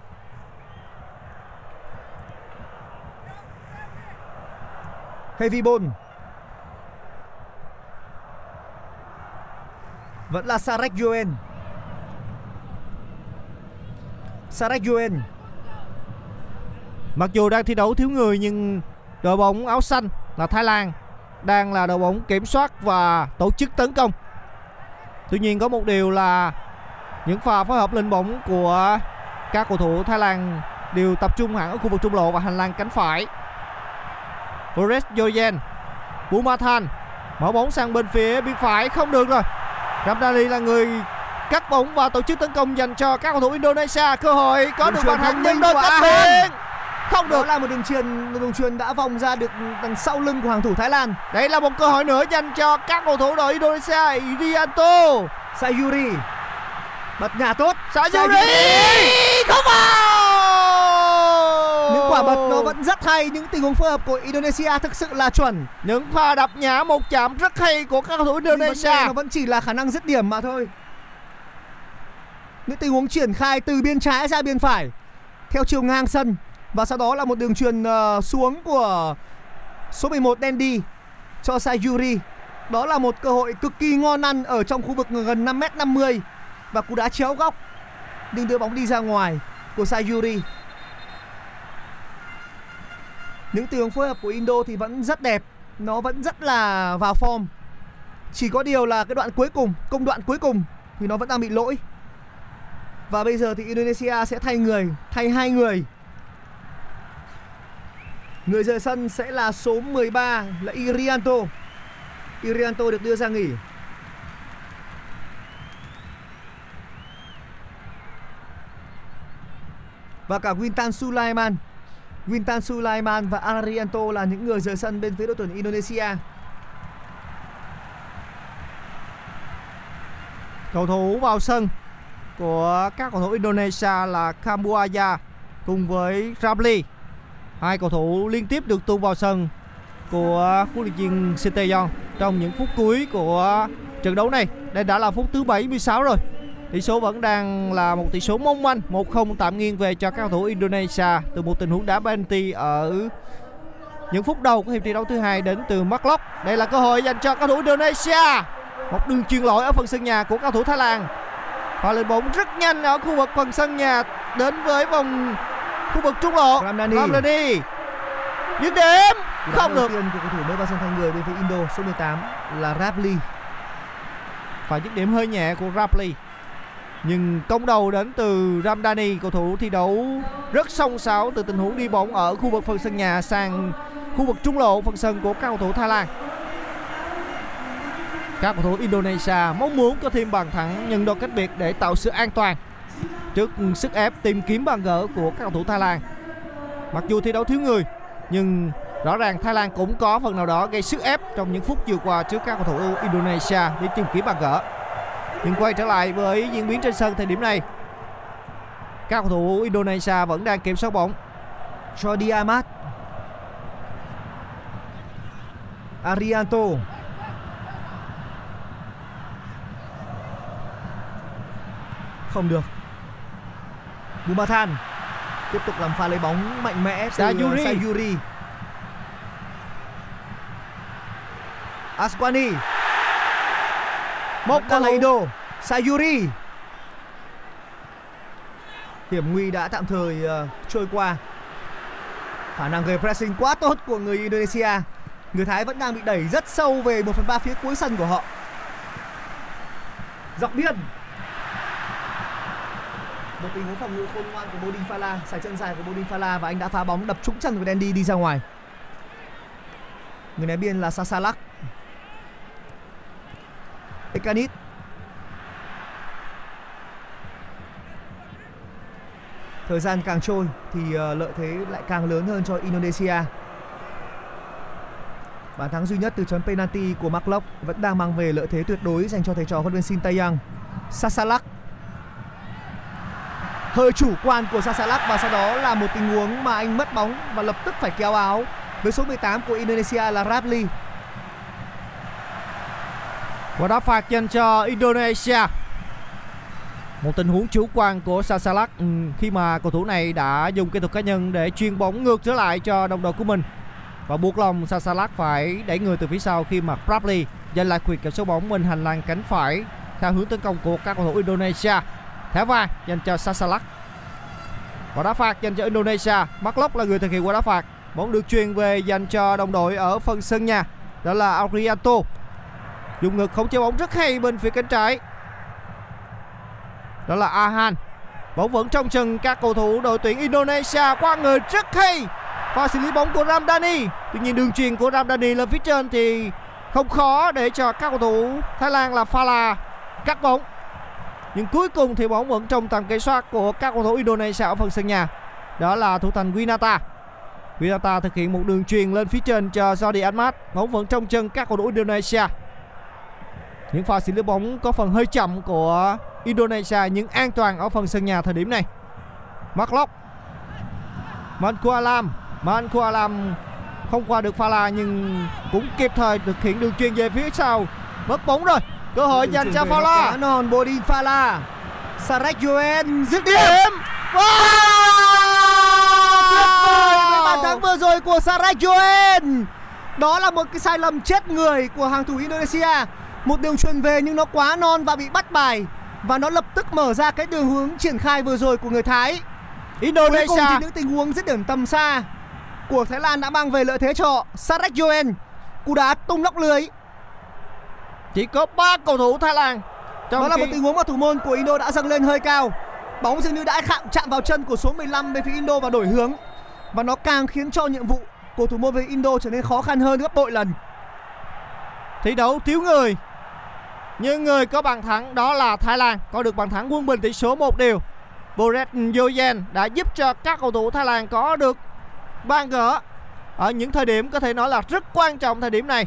Heavy Ball Vẫn là Sarek Yuen Sarek Yuen Mặc dù đang thi đấu thiếu người, nhưng đội bóng áo xanh là Thái Lan đang là đội bóng kiểm soát và tổ chức tấn công. Tuy nhiên có một điều là những pha phối hợp lên bóng của các cầu thủ Thái Lan đều tập trung hẳn ở khu vực trung lộ và hành lang cánh phải. Boris Yoyen, Bumathan mở bóng sang bên phía bên phải không được rồi. Ramdani là người cắt bóng và tổ chức tấn công dành cho các cầu thủ Indonesia cơ hội có được bàn thắng thông nhân minh đôi không Đó được. là một đường truyền đường truyền đã vòng ra được đằng sau lưng của hàng thủ Thái Lan. Đây là một cơ hội nữa dành cho các cầu thủ đội Indonesia Irianto. Sayuri. Bật nhà tốt. Sayuri! Không vào! Những quả bật nó vẫn rất hay những tình huống phối hợp của Indonesia thực sự là chuẩn. Những pha đập nhã một chạm rất hay của các cầu thủ Indonesia. nó vẫn chỉ là khả năng dứt điểm mà thôi. Những tình huống triển khai từ biên trái ra biên phải. Theo chiều ngang sân và sau đó là một đường truyền ờ, xuống của số 11 Dandy cho Sayuri. Đó là một cơ hội cực kỳ ngon ăn ở trong khu vực gần 5m50 và cú đá chéo góc, nhưng đưa bóng đi ra ngoài của Sayuri. Những tường phối hợp của Indo thì vẫn rất đẹp, nó vẫn rất là vào form. Chỉ có điều là cái đoạn cuối cùng, công đoạn cuối cùng thì nó vẫn đang bị lỗi. Và bây giờ thì Indonesia sẽ thay người, thay hai người người rời sân sẽ là số 13 là Irianto. Irianto được đưa ra nghỉ. Và cả Wintan Sulaiman. Wintan Sulaiman và Arianto là những người rời sân bên phía đội tuyển Indonesia. Cầu thủ vào sân của các cầu thủ Indonesia là Kambuaya cùng với Ramli hai cầu thủ liên tiếp được tung vào sân của huấn luyện viên Sinteyong trong những phút cuối của trận đấu này. Đây đã là phút thứ 76 rồi. Tỷ số vẫn đang là một tỷ số mong manh 1-0 tạm nghiêng về cho các cầu thủ Indonesia từ một tình huống đá penalty ở những phút đầu của hiệp thi đấu thứ hai đến từ Mark đây là cơ hội dành cho cầu thủ Indonesia. Một đường chuyền lỗi ở phần sân nhà của cầu thủ Thái Lan. Pha lên bóng rất nhanh ở khu vực phần sân nhà đến với vòng khu vực trung lộ. Ramdhani dứt điểm. Không được. tiên của cầu thủ mới vào sân thay người bên phía Indo số 18 là Rapli. Và dứt điểm hơi nhẹ của Rapli. Nhưng công đầu đến từ Ramdani cầu thủ thi đấu rất song sáo từ tình huống đi bóng ở khu vực phần sân nhà sang khu vực trung lộ phần sân của các cầu thủ Thái Lan. Các cầu thủ Indonesia mong muốn có thêm bàn thắng nhân đôi cách biệt để tạo sự an toàn trước sức ép tìm kiếm bàn gỡ của các cầu thủ Thái Lan. Mặc dù thi đấu thiếu người, nhưng rõ ràng Thái Lan cũng có phần nào đó gây sức ép trong những phút vừa qua trước các cầu thủ Indonesia để tìm kiếm bàn gỡ. Nhưng quay trở lại với diễn biến trên sân thời điểm này, các cầu thủ Indonesia vẫn đang kiểm soát bóng. Jordi Amat Arianto. Không được. Bumathan Tiếp tục làm pha lấy bóng mạnh mẽ từ Sayuri. Sayuri. Cầu đang là thủ Indo Sayuri. Hiểm nguy đã tạm thời ờ, trôi qua. Khả năng gây pressing quá tốt của người Indonesia. Người Thái vẫn đang bị đẩy rất sâu về 1 phần 3 phía cuối sân của họ. Dọc biên một tình huống phòng ngự khôn ngoan của Bodin Fala. Sải chân dài của Bodin Fala Và anh đã phá bóng, đập trúng chân của Dandy đi ra ngoài. Người ném biên là Sasalak Ekanit Thời gian càng trôi thì ờ, lợi thế lại càng lớn hơn cho Indonesia. Bàn thắng duy nhất từ chấm penalty của Mark Locke vẫn đang mang về lợi thế tuyệt đối dành cho thầy trò huấn luyện viên Sintayong. Sasalak hơi chủ quan của Sasalak và sau đó là một tình huống mà anh mất bóng và lập tức phải kéo áo với số 18 của Indonesia là Rapli. Quả đá phạt dành cho Indonesia. Một tình huống chủ quan của Sasalak ừ, khi mà cầu thủ này đã dùng kỹ thuật cá nhân để chuyền bóng ngược trở lại cho đồng đội của mình và buộc lòng Sasalak phải đẩy người từ phía sau khi mà Bradley giành lại quyền kiểm soát bóng bên hành lang cánh phải theo hướng tấn công của các cầu thủ Indonesia. Thẻ vàng dành cho Sasalak. Quả đá phạt dành cho Indonesia. Marklock là người thực hiện quả đá phạt. Bóng được truyền về dành cho đồng đội ở phần sân nhà. Đó là Arianto. Dùng ngực không chế bóng rất hay bên phía cánh trái. Đó là Ahan. Bóng vẫn trong chân các cầu thủ đội tuyển Indonesia qua người rất hay. Pha xử lý bóng của Ramdani. Tuy nhiên đường truyền của Ramdani lên phía trên thì không khó để cho các cầu thủ Thái Lan là Phala cắt bóng. Nhưng cuối cùng thì bóng vẫn trong tầm kiểm soát của các cầu thủ Indonesia ở phần sân nhà. Đó là thủ thành Winata. Winata thực hiện một đường truyền lên phía trên cho Jordi Ahmad. Bóng vẫn trong chân các cầu thủ Indonesia. Những pha xử lý bóng có phần hơi chậm của Indonesia nhưng an toàn ở phần sân nhà thời điểm này. Mark Mankualam Mankualam không qua được pha la nhưng cũng kịp thời thực hiện đường truyền về phía sau. Mất bóng rồi. Cơ hội dành cho. Quá non Bodin Phala. Sarek Joen dứt điểm. Với bàn thắng vừa rồi của Sarek Joen. Đó là một cái sai lầm chết người của hàng thủ Indonesia. Một đường truyền về nhưng nó quá non và bị bắt bài và nó lập tức mở ra cái đường hướng triển khai vừa rồi của người Thái. Cuối cùng Indonesia thì những tình huống dứt điểm tầm xa của Thái Lan đã mang về lợi thế cho họ. Sarek Joen cú đá tung lóc lưới. Chỉ có 3 cầu thủ Thái Lan. Trong Đó là khi một tình huống mà thủ môn của Indo đã dâng lên hơi cao. Bóng dường như đã chạm chạm vào chân của số 15 bên phía Indo và đổi hướng. Và nó càng khiến cho nhiệm vụ của thủ môn về Indo trở nên khó khăn hơn gấp bội lần. thi đấu thiếu người. Nhưng người có bàn thắng đó là Thái Lan có được bàn thắng quân bình tỷ số 1 điều. Boret Yoyen đã giúp cho các cầu thủ Thái Lan có được bàn gỡ ở những thời điểm có thể nói là rất quan trọng thời điểm này.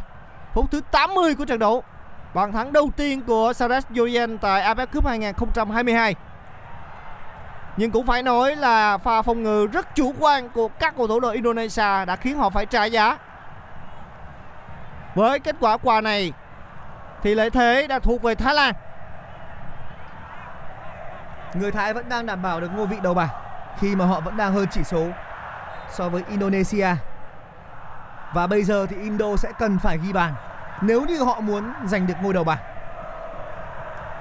Phút thứ 80 của trận đấu. Bàn thắng đầu tiên của Sares Yoyen tại AFF Cup 2022. Nhưng cũng phải nói là pha phòng ngự rất chủ quan của các cầu thủ đội Indonesia đã khiến họ phải trả giá. Với kết quả quà này, thì lợi thế đã thuộc về Thái Lan. Người Thái vẫn đang đảm bảo được ngôi vị đầu bảng, khi mà họ vẫn đang hơn chỉ số so với Indonesia. Và bây giờ thì Indo sẽ cần phải ghi bàn nếu như họ muốn giành được ngôi đầu bảng.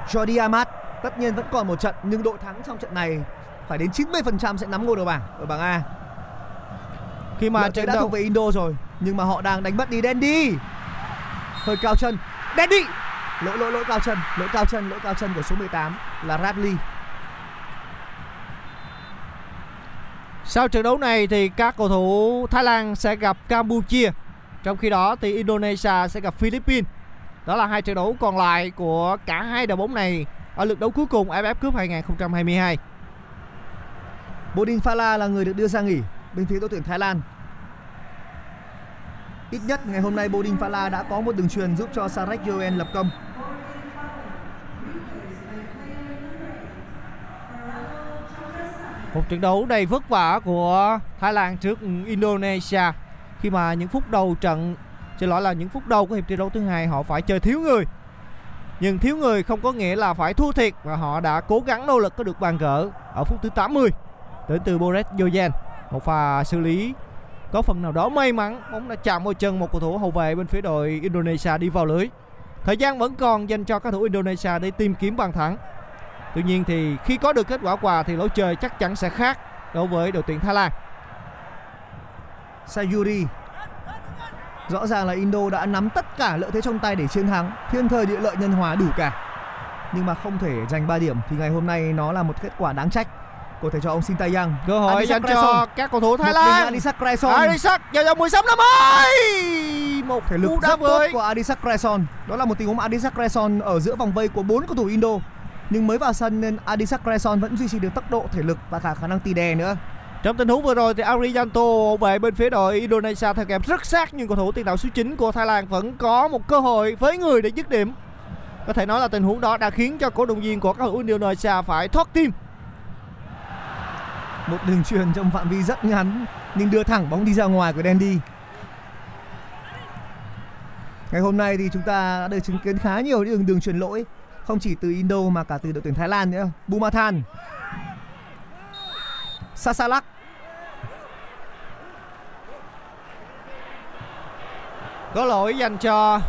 Jordi Amat tất nhiên vẫn còn một trận nhưng đội thắng trong trận này phải đến 90% sẽ nắm ngôi đầu bảng ở bảng A. Khi mà trận đã đấu thuộc về Indo rồi nhưng mà họ đang đánh mất đi Dandy. Hơi cao chân. Dandy. Lỗi lỗi lỗi cao chân, lỗi cao chân, lỗi cao chân của số 18 là Radley. Sau trận đấu này thì các cầu thủ Thái Lan sẽ gặp Campuchia. Trong khi đó thì Indonesia sẽ gặp Philippines. Đó là hai trận đấu còn lại của cả hai đội bóng này ở lượt đấu cuối cùng AFF Cup 2022. Bodin Phala là người được đưa ra nghỉ bên phía đội tuyển Thái Lan. Ít nhất ngày hôm nay Bodin Phala đã có một đường truyền giúp cho Sarek Yoen lập công. Một trận đấu đầy vất vả của Thái Lan trước Indonesia khi mà những phút đầu trận, xin lỗi là những phút đầu của hiệp thi đấu thứ hai, họ phải chơi thiếu người. Nhưng thiếu người không có nghĩa là phải thua thiệt và họ đã cố gắng nỗ lực có được bàn gỡ ở phút thứ 80 đến từ Boris Jojen. Một pha xử lý có phần nào đó may mắn, bóng đã chạm vào chân một cầu thủ hậu vệ bên phía đội Indonesia đi vào lưới. Thời gian vẫn còn dành cho các thủ Indonesia để tìm kiếm bàn thắng. Tuy nhiên thì khi có được kết quả quà thì lối chơi chắc chắn sẽ khác đối với đội tuyển Thái Lan. Sayuri. Rõ ràng là Indo đã nắm tất cả lợi thế trong tay để chiến thắng. Thiên thời địa lợi nhân hòa đủ cả. Nhưng mà không thể giành 3 điểm Thì ngày hôm nay nó là một kết quả đáng trách. Của thầy trò ông Sintayang Cơ hội Adisak dành cho các cầu thủ Thái Lan. Adisak Cresson. Arisak vào vòng 16 năm ơi. Một Thể lực rất tốt của Adisak Cresson. Đó là một tình huống Adisak Cresson ở giữa vòng vây của bốn cầu thủ Indo. Nhưng mới vào sân nên Adisak Cresson vẫn duy trì được tốc độ, thể lực và cả khả năng tì đè nữa trong tình huống vừa rồi thì Arianto về bên phía đội Indonesia theo kèm rất sát, nhưng cầu thủ tiền đạo số 9 của Thái Lan vẫn có một cơ hội với người để dứt điểm. Có thể nói là tình huống đó đã khiến cho cổ động viên của các cầu thủ Indonesia phải thoát tim. Một đường truyền trong phạm vi rất ngắn, nhưng đưa thẳng bóng đi ra ngoài của Dandy. Ngày hôm nay thì chúng ta đã được chứng kiến khá nhiều những đường đường truyền lỗi, không chỉ từ Indo mà cả từ đội tuyển Thái Lan nữa. Bumathan. Sasalak. Có lỗi dành cho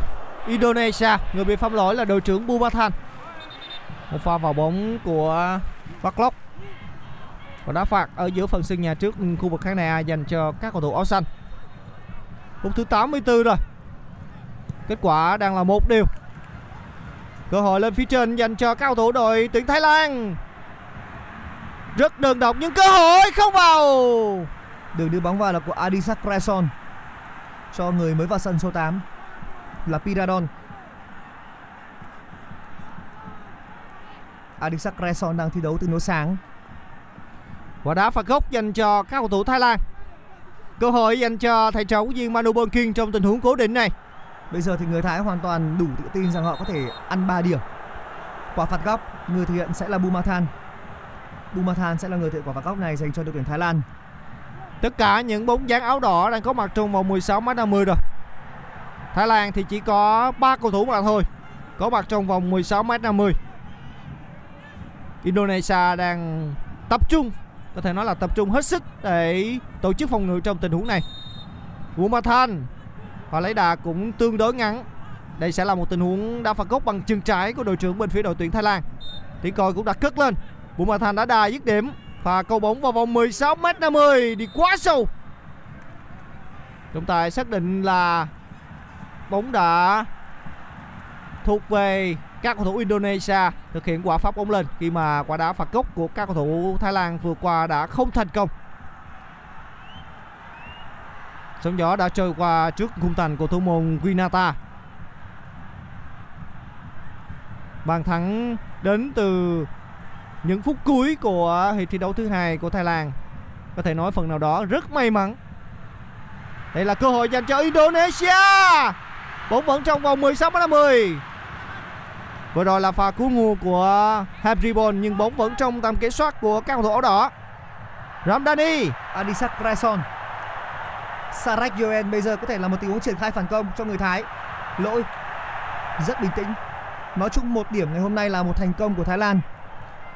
Indonesia, người bị phạm lỗi là đội trưởng Bumathan. Một pha vào bóng của Barlock. Và đá phạt ở giữa phần sân nhà trước khu vực khán đài dành cho các cầu thủ áo xanh. Phút thứ 84 rồi. Kết quả đang là một điều. Cơ hội lên phía trên dành cho các cầu thủ đội tuyển Thái Lan. Rất đơn độc nhưng cơ hội không vào. Đường đưa bóng vào là của Adisak Krason cho người mới vào sân số 8 là Piradon. Adisak Reson đang thi đấu tương đối sáng. Quả đá phạt góc dành cho các cầu thủ Thái Lan. Cơ hội dành cho thầy trò viên Manu Bonkin trong tình huống cố định này. Bây giờ thì người Thái hoàn toàn đủ tự tin rằng họ có thể ăn 3 điểm. Quả phạt góc, người thực hiện sẽ là Bumathan. Bumathan sẽ là người thực hiện quả phạt góc này dành cho đội tuyển Thái Lan. Tất cả những bóng dáng áo đỏ đang có mặt trong vòng 16 m 50 rồi. Thái Lan thì chỉ có 3 cầu thủ mà thôi, có mặt trong vòng 16 m 50. Indonesia đang tập trung, có thể nói là tập trung hết sức để tổ chức phòng ngự trong tình huống này. Bumathan và lấy đà cũng tương đối ngắn. Đây sẽ là một tình huống đá phạt góc bằng chân trái của đội trưởng bên phía đội tuyển Thái Lan. Tiếng còi cũng đã cất lên. Bumathan đã đà dứt điểm Pha câu bóng vào vòng 16 m 50 đi quá sâu. Trọng tài xác định là bóng đã thuộc về các cầu thủ Indonesia thực hiện quả pháp bóng lên khi mà quả đá phạt góc của các cầu thủ Thái Lan vừa qua đã không thành công. Sóng gió đã trôi qua trước khung thành của thủ môn Winata. Bàn thắng đến từ những phút cuối của hiệp thi đấu thứ hai của Thái Lan. Có thể nói phần nào đó rất may mắn. Đây là cơ hội dành cho Indonesia. Bóng vẫn trong vòng 16 50. Vừa rồi là pha cứu ngu của Habribon nhưng bóng vẫn trong tầm kiểm soát của các cầu thủ áo đỏ. Ramdani, Adisak Krason. Sarek Yoen bây giờ có thể là một tình huống triển khai phản công cho người Thái. Lỗi rất bình tĩnh. Nói chung một điểm ngày hôm nay là một thành công của Thái Lan.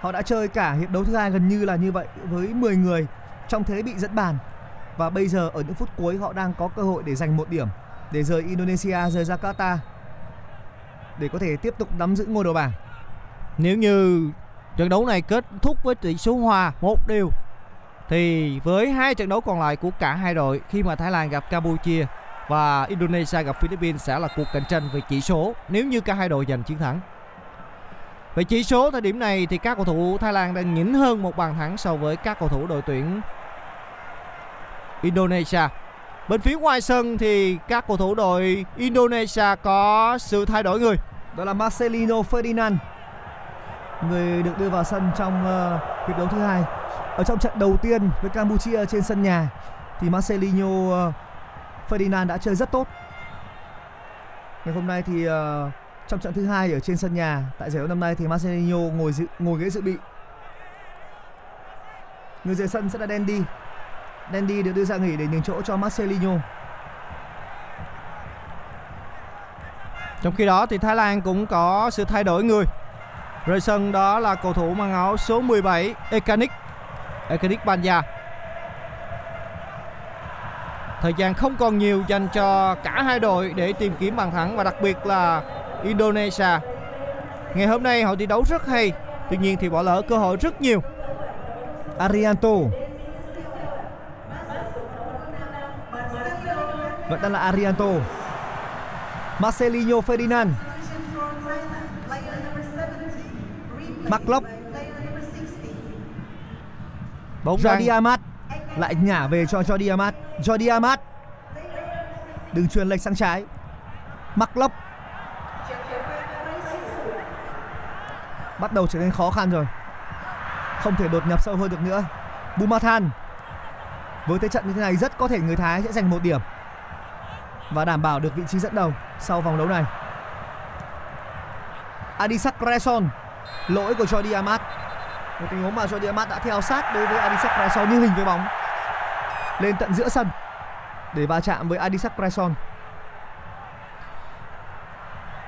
Họ đã chơi cả hiệp đấu thứ hai gần như là như vậy với 10 người, trong thế bị dẫn bàn. Và bây giờ ở những phút cuối họ đang có cơ hội để giành một điểm, để rời Indonesia, rời Jakarta, để có thể tiếp tục nắm giữ ngôi đầu bảng. Nếu như trận đấu này kết thúc với tỷ số hòa một điều thì với hai trận đấu còn lại của cả hai đội, khi mà Thái Lan gặp Campuchia và Indonesia gặp Philippines sẽ là cuộc cạnh tranh về chỉ số nếu như cả hai đội giành chiến thắng. Về chỉ số thời điểm này thì các cầu thủ Thái Lan đang nhỉnh hơn một bàn thắng so với các cầu thủ đội tuyển Indonesia. Bên phía ngoài sân thì các cầu thủ đội Indonesia có sự thay đổi người. Đó là Marcelino Ferdinand người được đưa vào sân trong uh, hiệp đấu thứ hai. Ở trong trận đầu tiên với Campuchia trên sân nhà thì Marcelino uh, Ferdinand đã chơi rất tốt. Ngày hôm nay thì uh, trong trận thứ hai ở trên sân nhà tại giải đấu năm nay thì Marcelinho ngồi dự, ngồi ghế dự bị. Người rời sân sẽ là Dandy. Dandy được đưa ra nghỉ để nhường chỗ cho Marcelinho Trong khi đó thì Thái Lan cũng có sự thay đổi người. Rời sân đó là cầu thủ mang áo số 17 Ekanik Ekanik Banja Thời gian không còn nhiều dành cho cả hai đội để tìm kiếm bàn thắng và đặc biệt là Indonesia. Ngày hôm nay họ thi đấu rất hay, tuy nhiên thì bỏ lỡ cơ hội rất nhiều. Arianto. Vẫn đang là Arianto. Marcelino Ferdinand. Mark Bóng Jordi đang Amat. Lại nhả về cho Jordi Amat. Jordi Amat. Đường truyền lệch sang trái. Mark bắt đầu trở nên khó khăn rồi. Không thể đột nhập sâu hơn được nữa. Bumathan với thế trận như thế này rất có thể người Thái sẽ giành một điểm và đảm bảo được vị trí dẫn đầu sau vòng đấu này. Adisak Kreson lỗi của Jordi Amat. Một tình huống mà Jordi Amat đã theo sát đối với Adisak Preson như hình với bóng. Lên tận giữa sân để va chạm với Adisak Preson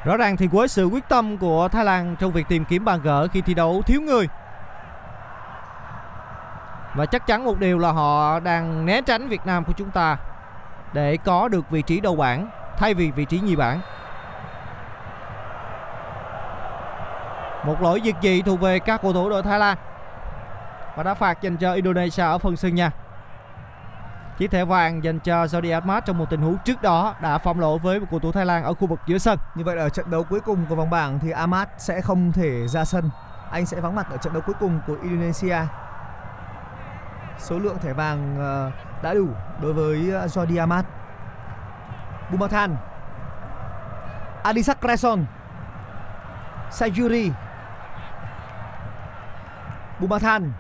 Rõ ràng thì với sự quyết tâm của Thái Lan trong việc tìm kiếm bàn gỡ khi thi đấu thiếu người và chắc chắn một điều là họ đang né tránh Việt Nam của chúng ta để có được vị trí đầu bảng thay vì vị trí nhì bảng. Một lỗi diệt dị thuộc về các cầu thủ đội Thái Lan và đá phạt dành cho Indonesia ở phần sân nhà. Chiếc thẻ vàng dành cho Saudi Ahmad trong một tình huống trước đó đã phạm lỗi với một cầu thủ Thái Lan ở khu vực giữa sân. Như vậy là ở trận đấu cuối cùng của vòng bảng thì Ahmad sẽ không thể ra sân. Anh sẽ vắng mặt ở trận đấu cuối cùng của Indonesia. Số lượng thẻ vàng ờ, đã đủ đối với ờ, Jordi Amat. Bumathan. Adisak Kreson. Sayuri. Bumathan.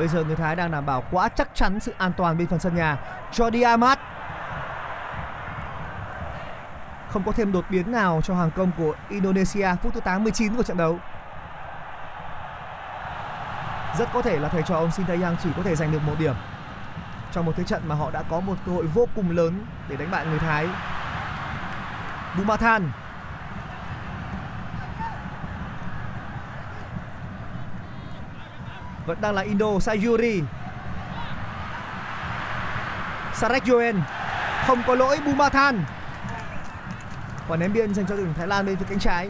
Bây giờ người Thái đang đảm bảo quá chắc chắn sự an toàn bên phần sân nhà. Jordi Amat không có thêm đột biến nào cho hàng công của Indonesia phút thứ 89 của trận đấu. Rất có thể là thầy trò ông Sintayong chỉ có thể giành được một điểm trong một thế trận mà họ đã có một cơ hội vô cùng lớn để đánh bại người Thái. Bumathan vẫn đang là Indo Sayuri Sarek Joen, không có lỗi Bumathan quả ném biên dành cho đội tuyển Thái Lan bên phía cánh trái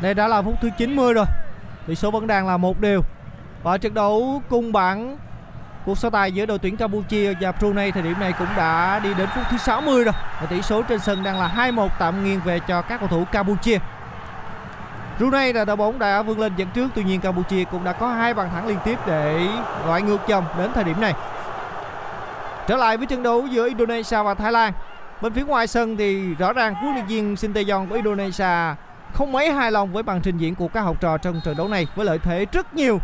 Đây đã là phút thứ 90 rồi. Tỷ số vẫn đang là một đều. Và trận đấu cung bảng cuộc so tài giữa đội tuyển Campuchia và Brunei thời điểm này cũng đã đi đến phút thứ 60 rồi. Và tỷ số trên sân đang là 2-1 tạm nghiêng về cho các cầu thủ Campuchia. Brunei là đội bóng đã vươn lên dẫn trước, tuy nhiên Campuchia cũng đã có hai bàn thắng liên tiếp để loại ngược dòng đến thời điểm này. Trở lại với trận đấu giữa Indonesia và Thái Lan. Bên phía ngoài sân thì rõ ràng huấn luyện viên Sinteyong của Indonesia không mấy hài lòng với màn trình diễn của các học trò trong trận đấu này với lợi thế rất nhiều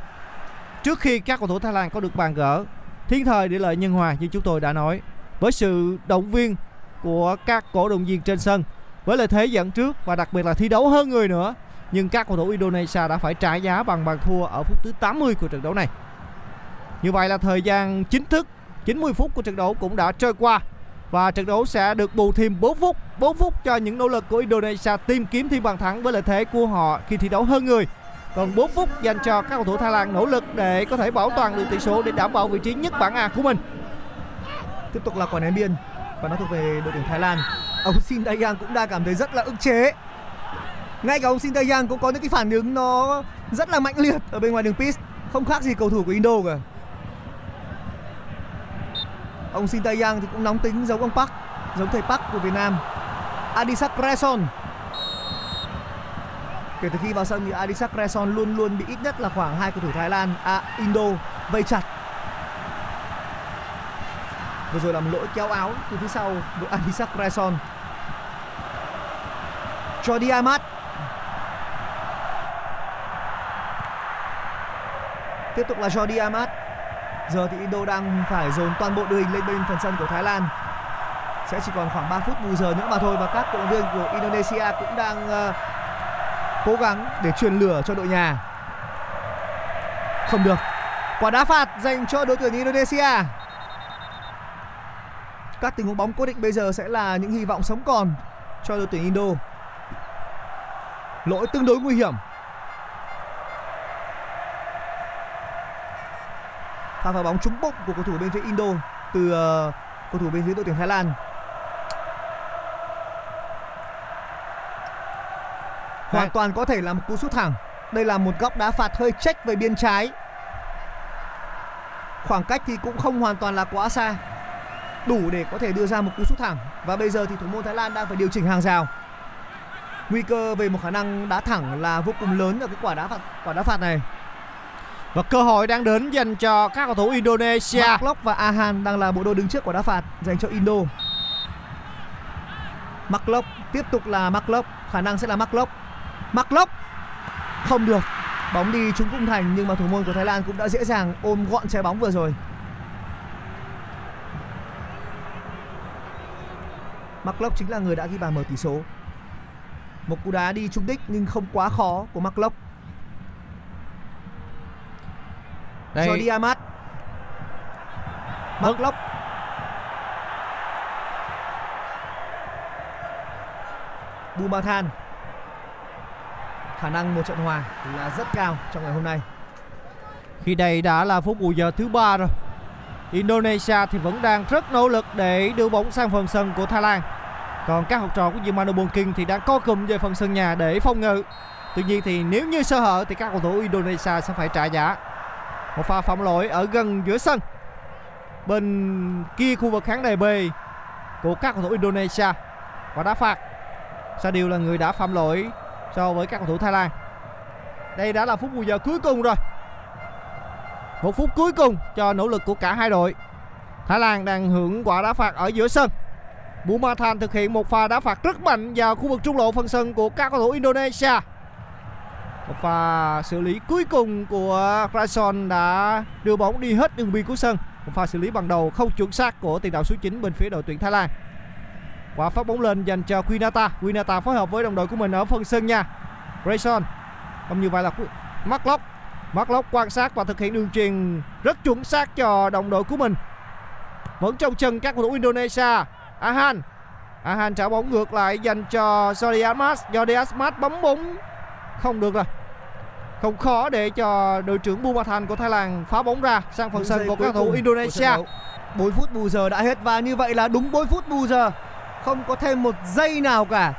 trước khi các cầu thủ Thái Lan có được bàn gỡ, thiên thời để lợi nhân hòa như chúng tôi đã nói, với sự động viên của các cổ động viên trên sân, với lợi thế dẫn trước và đặc biệt là thi đấu hơn người nữa nhưng các cầu thủ Indonesia đã phải trả giá bằng bàn thua ở phút thứ 80 của trận đấu này. Như vậy là thời gian chính thức 90 phút của trận đấu cũng đã trôi qua và trận đấu sẽ được bù thêm 4 phút 4 phút cho những nỗ lực của Indonesia tìm kiếm thêm bàn thắng với lợi thế của họ khi thi đấu hơn người. Còn 4 phút dành cho các cầu thủ Thái Lan nỗ lực để có thể bảo toàn được tỷ số để đảm bảo vị trí nhất bảng A của mình. Tiếp tục là quả ném biên và nó thuộc về đội tuyển Thái Lan. Ông Shin Tae-yang cũng đang cảm thấy rất là ức chế ngay cả ông Shin Tae-yang cũng có những cái phản ứng nó rất là mạnh liệt ở bên ngoài đường pitch không khác gì cầu thủ của Indo cả. Ông Shin Tae-yang thì cũng nóng tính giống ông Park giống thầy Park của Việt Nam. Adisak Reson kể từ khi vào sân thì Adisak Reson luôn luôn bị ít nhất là khoảng hai cầu thủ Thái Lan à, Indo vây chặt. Vừa rồi là một lỗi kéo áo từ phía sau của Adisak Reson Jordi Amat. Tiếp tục là Jordi Amat. Giờ thì Indo đang phải dồn toàn bộ đội hình lên bên phần sân của Thái Lan. Sẽ chỉ còn khoảng 3 phút bù giờ nữa mà thôi và các cổ động viên của Indonesia cũng đang uh, cố gắng để truyền lửa cho đội nhà. Không được. Quả đá phạt dành cho đội tuyển Indonesia. Các tình huống bóng cố định bây giờ sẽ là những hy vọng sống còn cho đội tuyển Indo. Lỗi tương đối nguy hiểm. Pha vào bóng trúng bụng của cầu thủ bên phía Indo từ ờ, cầu thủ bên phía đội tuyển Thái Lan. Hoàn toàn có thể là một cú sút thẳng. Đây là một góc đá phạt hơi check về biên trái. Khoảng cách thì cũng không hoàn toàn là quá xa. Đủ để có thể đưa ra một cú sút thẳng. Và bây giờ thì thủ môn Thái Lan đang phải điều chỉnh hàng rào. Nguy cơ về một khả năng đá thẳng là vô cùng lớn ở cái quả đá phạt quả đá phạt này và cơ hội đang đến dành cho các cầu thủ Indonesia. Mark và Ahan đang là bộ đôi đứng trước quả đá phạt dành cho Indo. Mark tiếp tục là Mark khả năng sẽ là Mark Mark không được, bóng đi trúng khung thành nhưng mà thủ môn của Thái Lan cũng đã dễ dàng ôm gọn trái bóng vừa rồi. Mark chính là người đã ghi bàn mở tỷ số. Một cú đá đi trúng đích nhưng không quá khó của Mark Đây. Jordi Amat. Vâng. Mark Locke Bumathan khả năng một trận hòa là rất cao trong ngày hôm nay. Khi đây đã là phút bù giờ thứ ba rồi. Indonesia thì vẫn đang rất nỗ lực để đưa bóng sang phần sân của Thái Lan. Còn các học trò của Yamano Bonking thì đang co cụm về phần sân nhà để phòng ngự. Tuy nhiên thì nếu như sơ hở thì các cầu thủ Indonesia sẽ phải trả giá một pha phạm lỗi ở gần giữa sân Bên kia khu vực khán đài B của các cầu thủ Indonesia Và đá phạt Sa điều là người đã phạm lỗi so với các cầu thủ Thái Lan Đây đã là phút bù giờ cuối cùng rồi một phút cuối cùng cho nỗ lực của cả hai đội. Thái Lan đang hưởng quả đá phạt ở giữa sân. Bumathan thực hiện một pha đá phạt rất mạnh vào khu vực trung lộ phần sân của các cầu thủ Indonesia. Một pha xử lý cuối cùng của Krason đã đưa bóng đi hết đường biên của sân. Một pha xử lý bằng đầu không chuẩn xác của tiền đạo số 9 bên phía đội tuyển Thái Lan. Quả phát bóng lên dành cho Quinata. Quinata phối hợp với đồng đội của mình ở phần sân nha. Grayson. Không như vậy là Marklock Marklock quan sát và thực hiện đường truyền rất chuẩn xác cho đồng đội của mình. Vẫn trong chân các cầu thủ Indonesia. Ahan. Ahan trả bóng ngược lại dành cho Jordi Asmat. Jordi Asmat bấm bóng không được rồi. Không khó để cho đội trưởng Bumathan của Thái Lan phá bóng ra sang phần sân của các cầu thủ Indonesia. trận đấu. 4 phút bù giờ đã hết và như vậy là đúng 4 phút bù giờ không có thêm một giây nào cả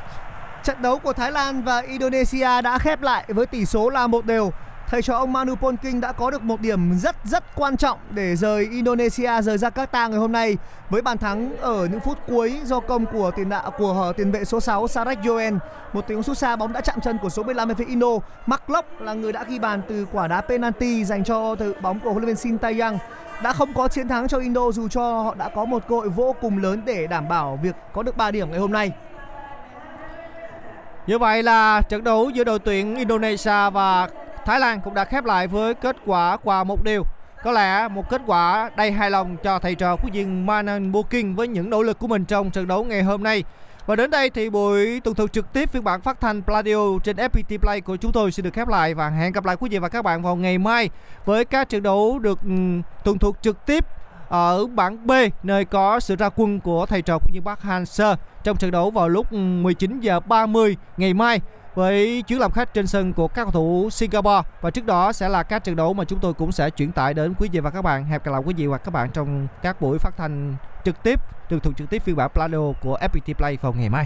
trận đấu của Thái Lan và Indonesia đã khép lại với tỷ số là một đều thầy trò ông Manu Polking đã có được một điểm rất rất quan trọng để rời Indonesia, rời Jakarta ngày hôm nay với bàn thắng ở những phút cuối do công của tiền đạo, của tiền vệ số 6 Sarek Joen. Một tình huống sút xa, bóng đã chạm chân của số 15 bên phía Indo Mark Locke là người đã ghi bàn từ quả đá penalty dành cho từ bóng của huấn luyện viên Shin Tae-yang đã không có chiến thắng cho Indo, dù cho họ đã có một cơ hội vô cùng lớn để đảm bảo việc có được 3 điểm ngày hôm nay. Như vậy là trận đấu giữa đội tuyển Indonesia và Thái Lan cũng đã khép lại với kết quả qua một điều. Có lẽ một kết quả đầy hài lòng cho thầy trò của viên Manan Booking với những nỗ lực của mình trong trận đấu ngày hôm nay. Và đến đây thì buổi tuần thuật trực tiếp phiên bản phát thanh Pladio trên FPT Play của chúng tôi xin được khép lại và hẹn gặp lại quý vị và các bạn vào ngày mai với các trận đấu được ừ, tuần thuật trực tiếp ở bảng B, nơi có sự ra quân của thầy trò của viên Park Hang-seo trong trận đấu vào lúc ừ, 19 giờ 30 ngày mai với chuyến làm khách trên sân của các cầu thủ Singapore và trước đó sẽ là các trận đấu mà chúng tôi cũng sẽ chuyển tải đến quý vị và các bạn hẹp gặp lại quý vị và các bạn trong các buổi phát thanh trực tiếp tường thuật trực tiếp phiên bản Plano của FPT Play vào ngày mai.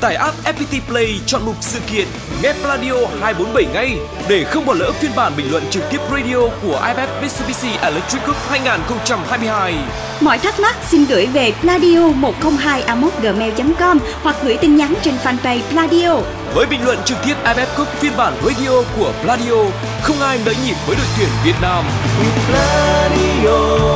Tải app FPT Play chọn mục sự kiện Nghe Radio 247 ngay để không bỏ lỡ phiên bản bình luận trực tiếp radio của IFF Mitsubishi Electric Cup 2022. Mọi thắc mắc xin gửi về pladio 102 gmail com hoặc gửi tin nhắn trên fanpage Pladio. Với bình luận trực tiếp IFF Cup phiên bản radio của Pladio, không ai nỡ nhịp với đội tuyển Việt Nam. With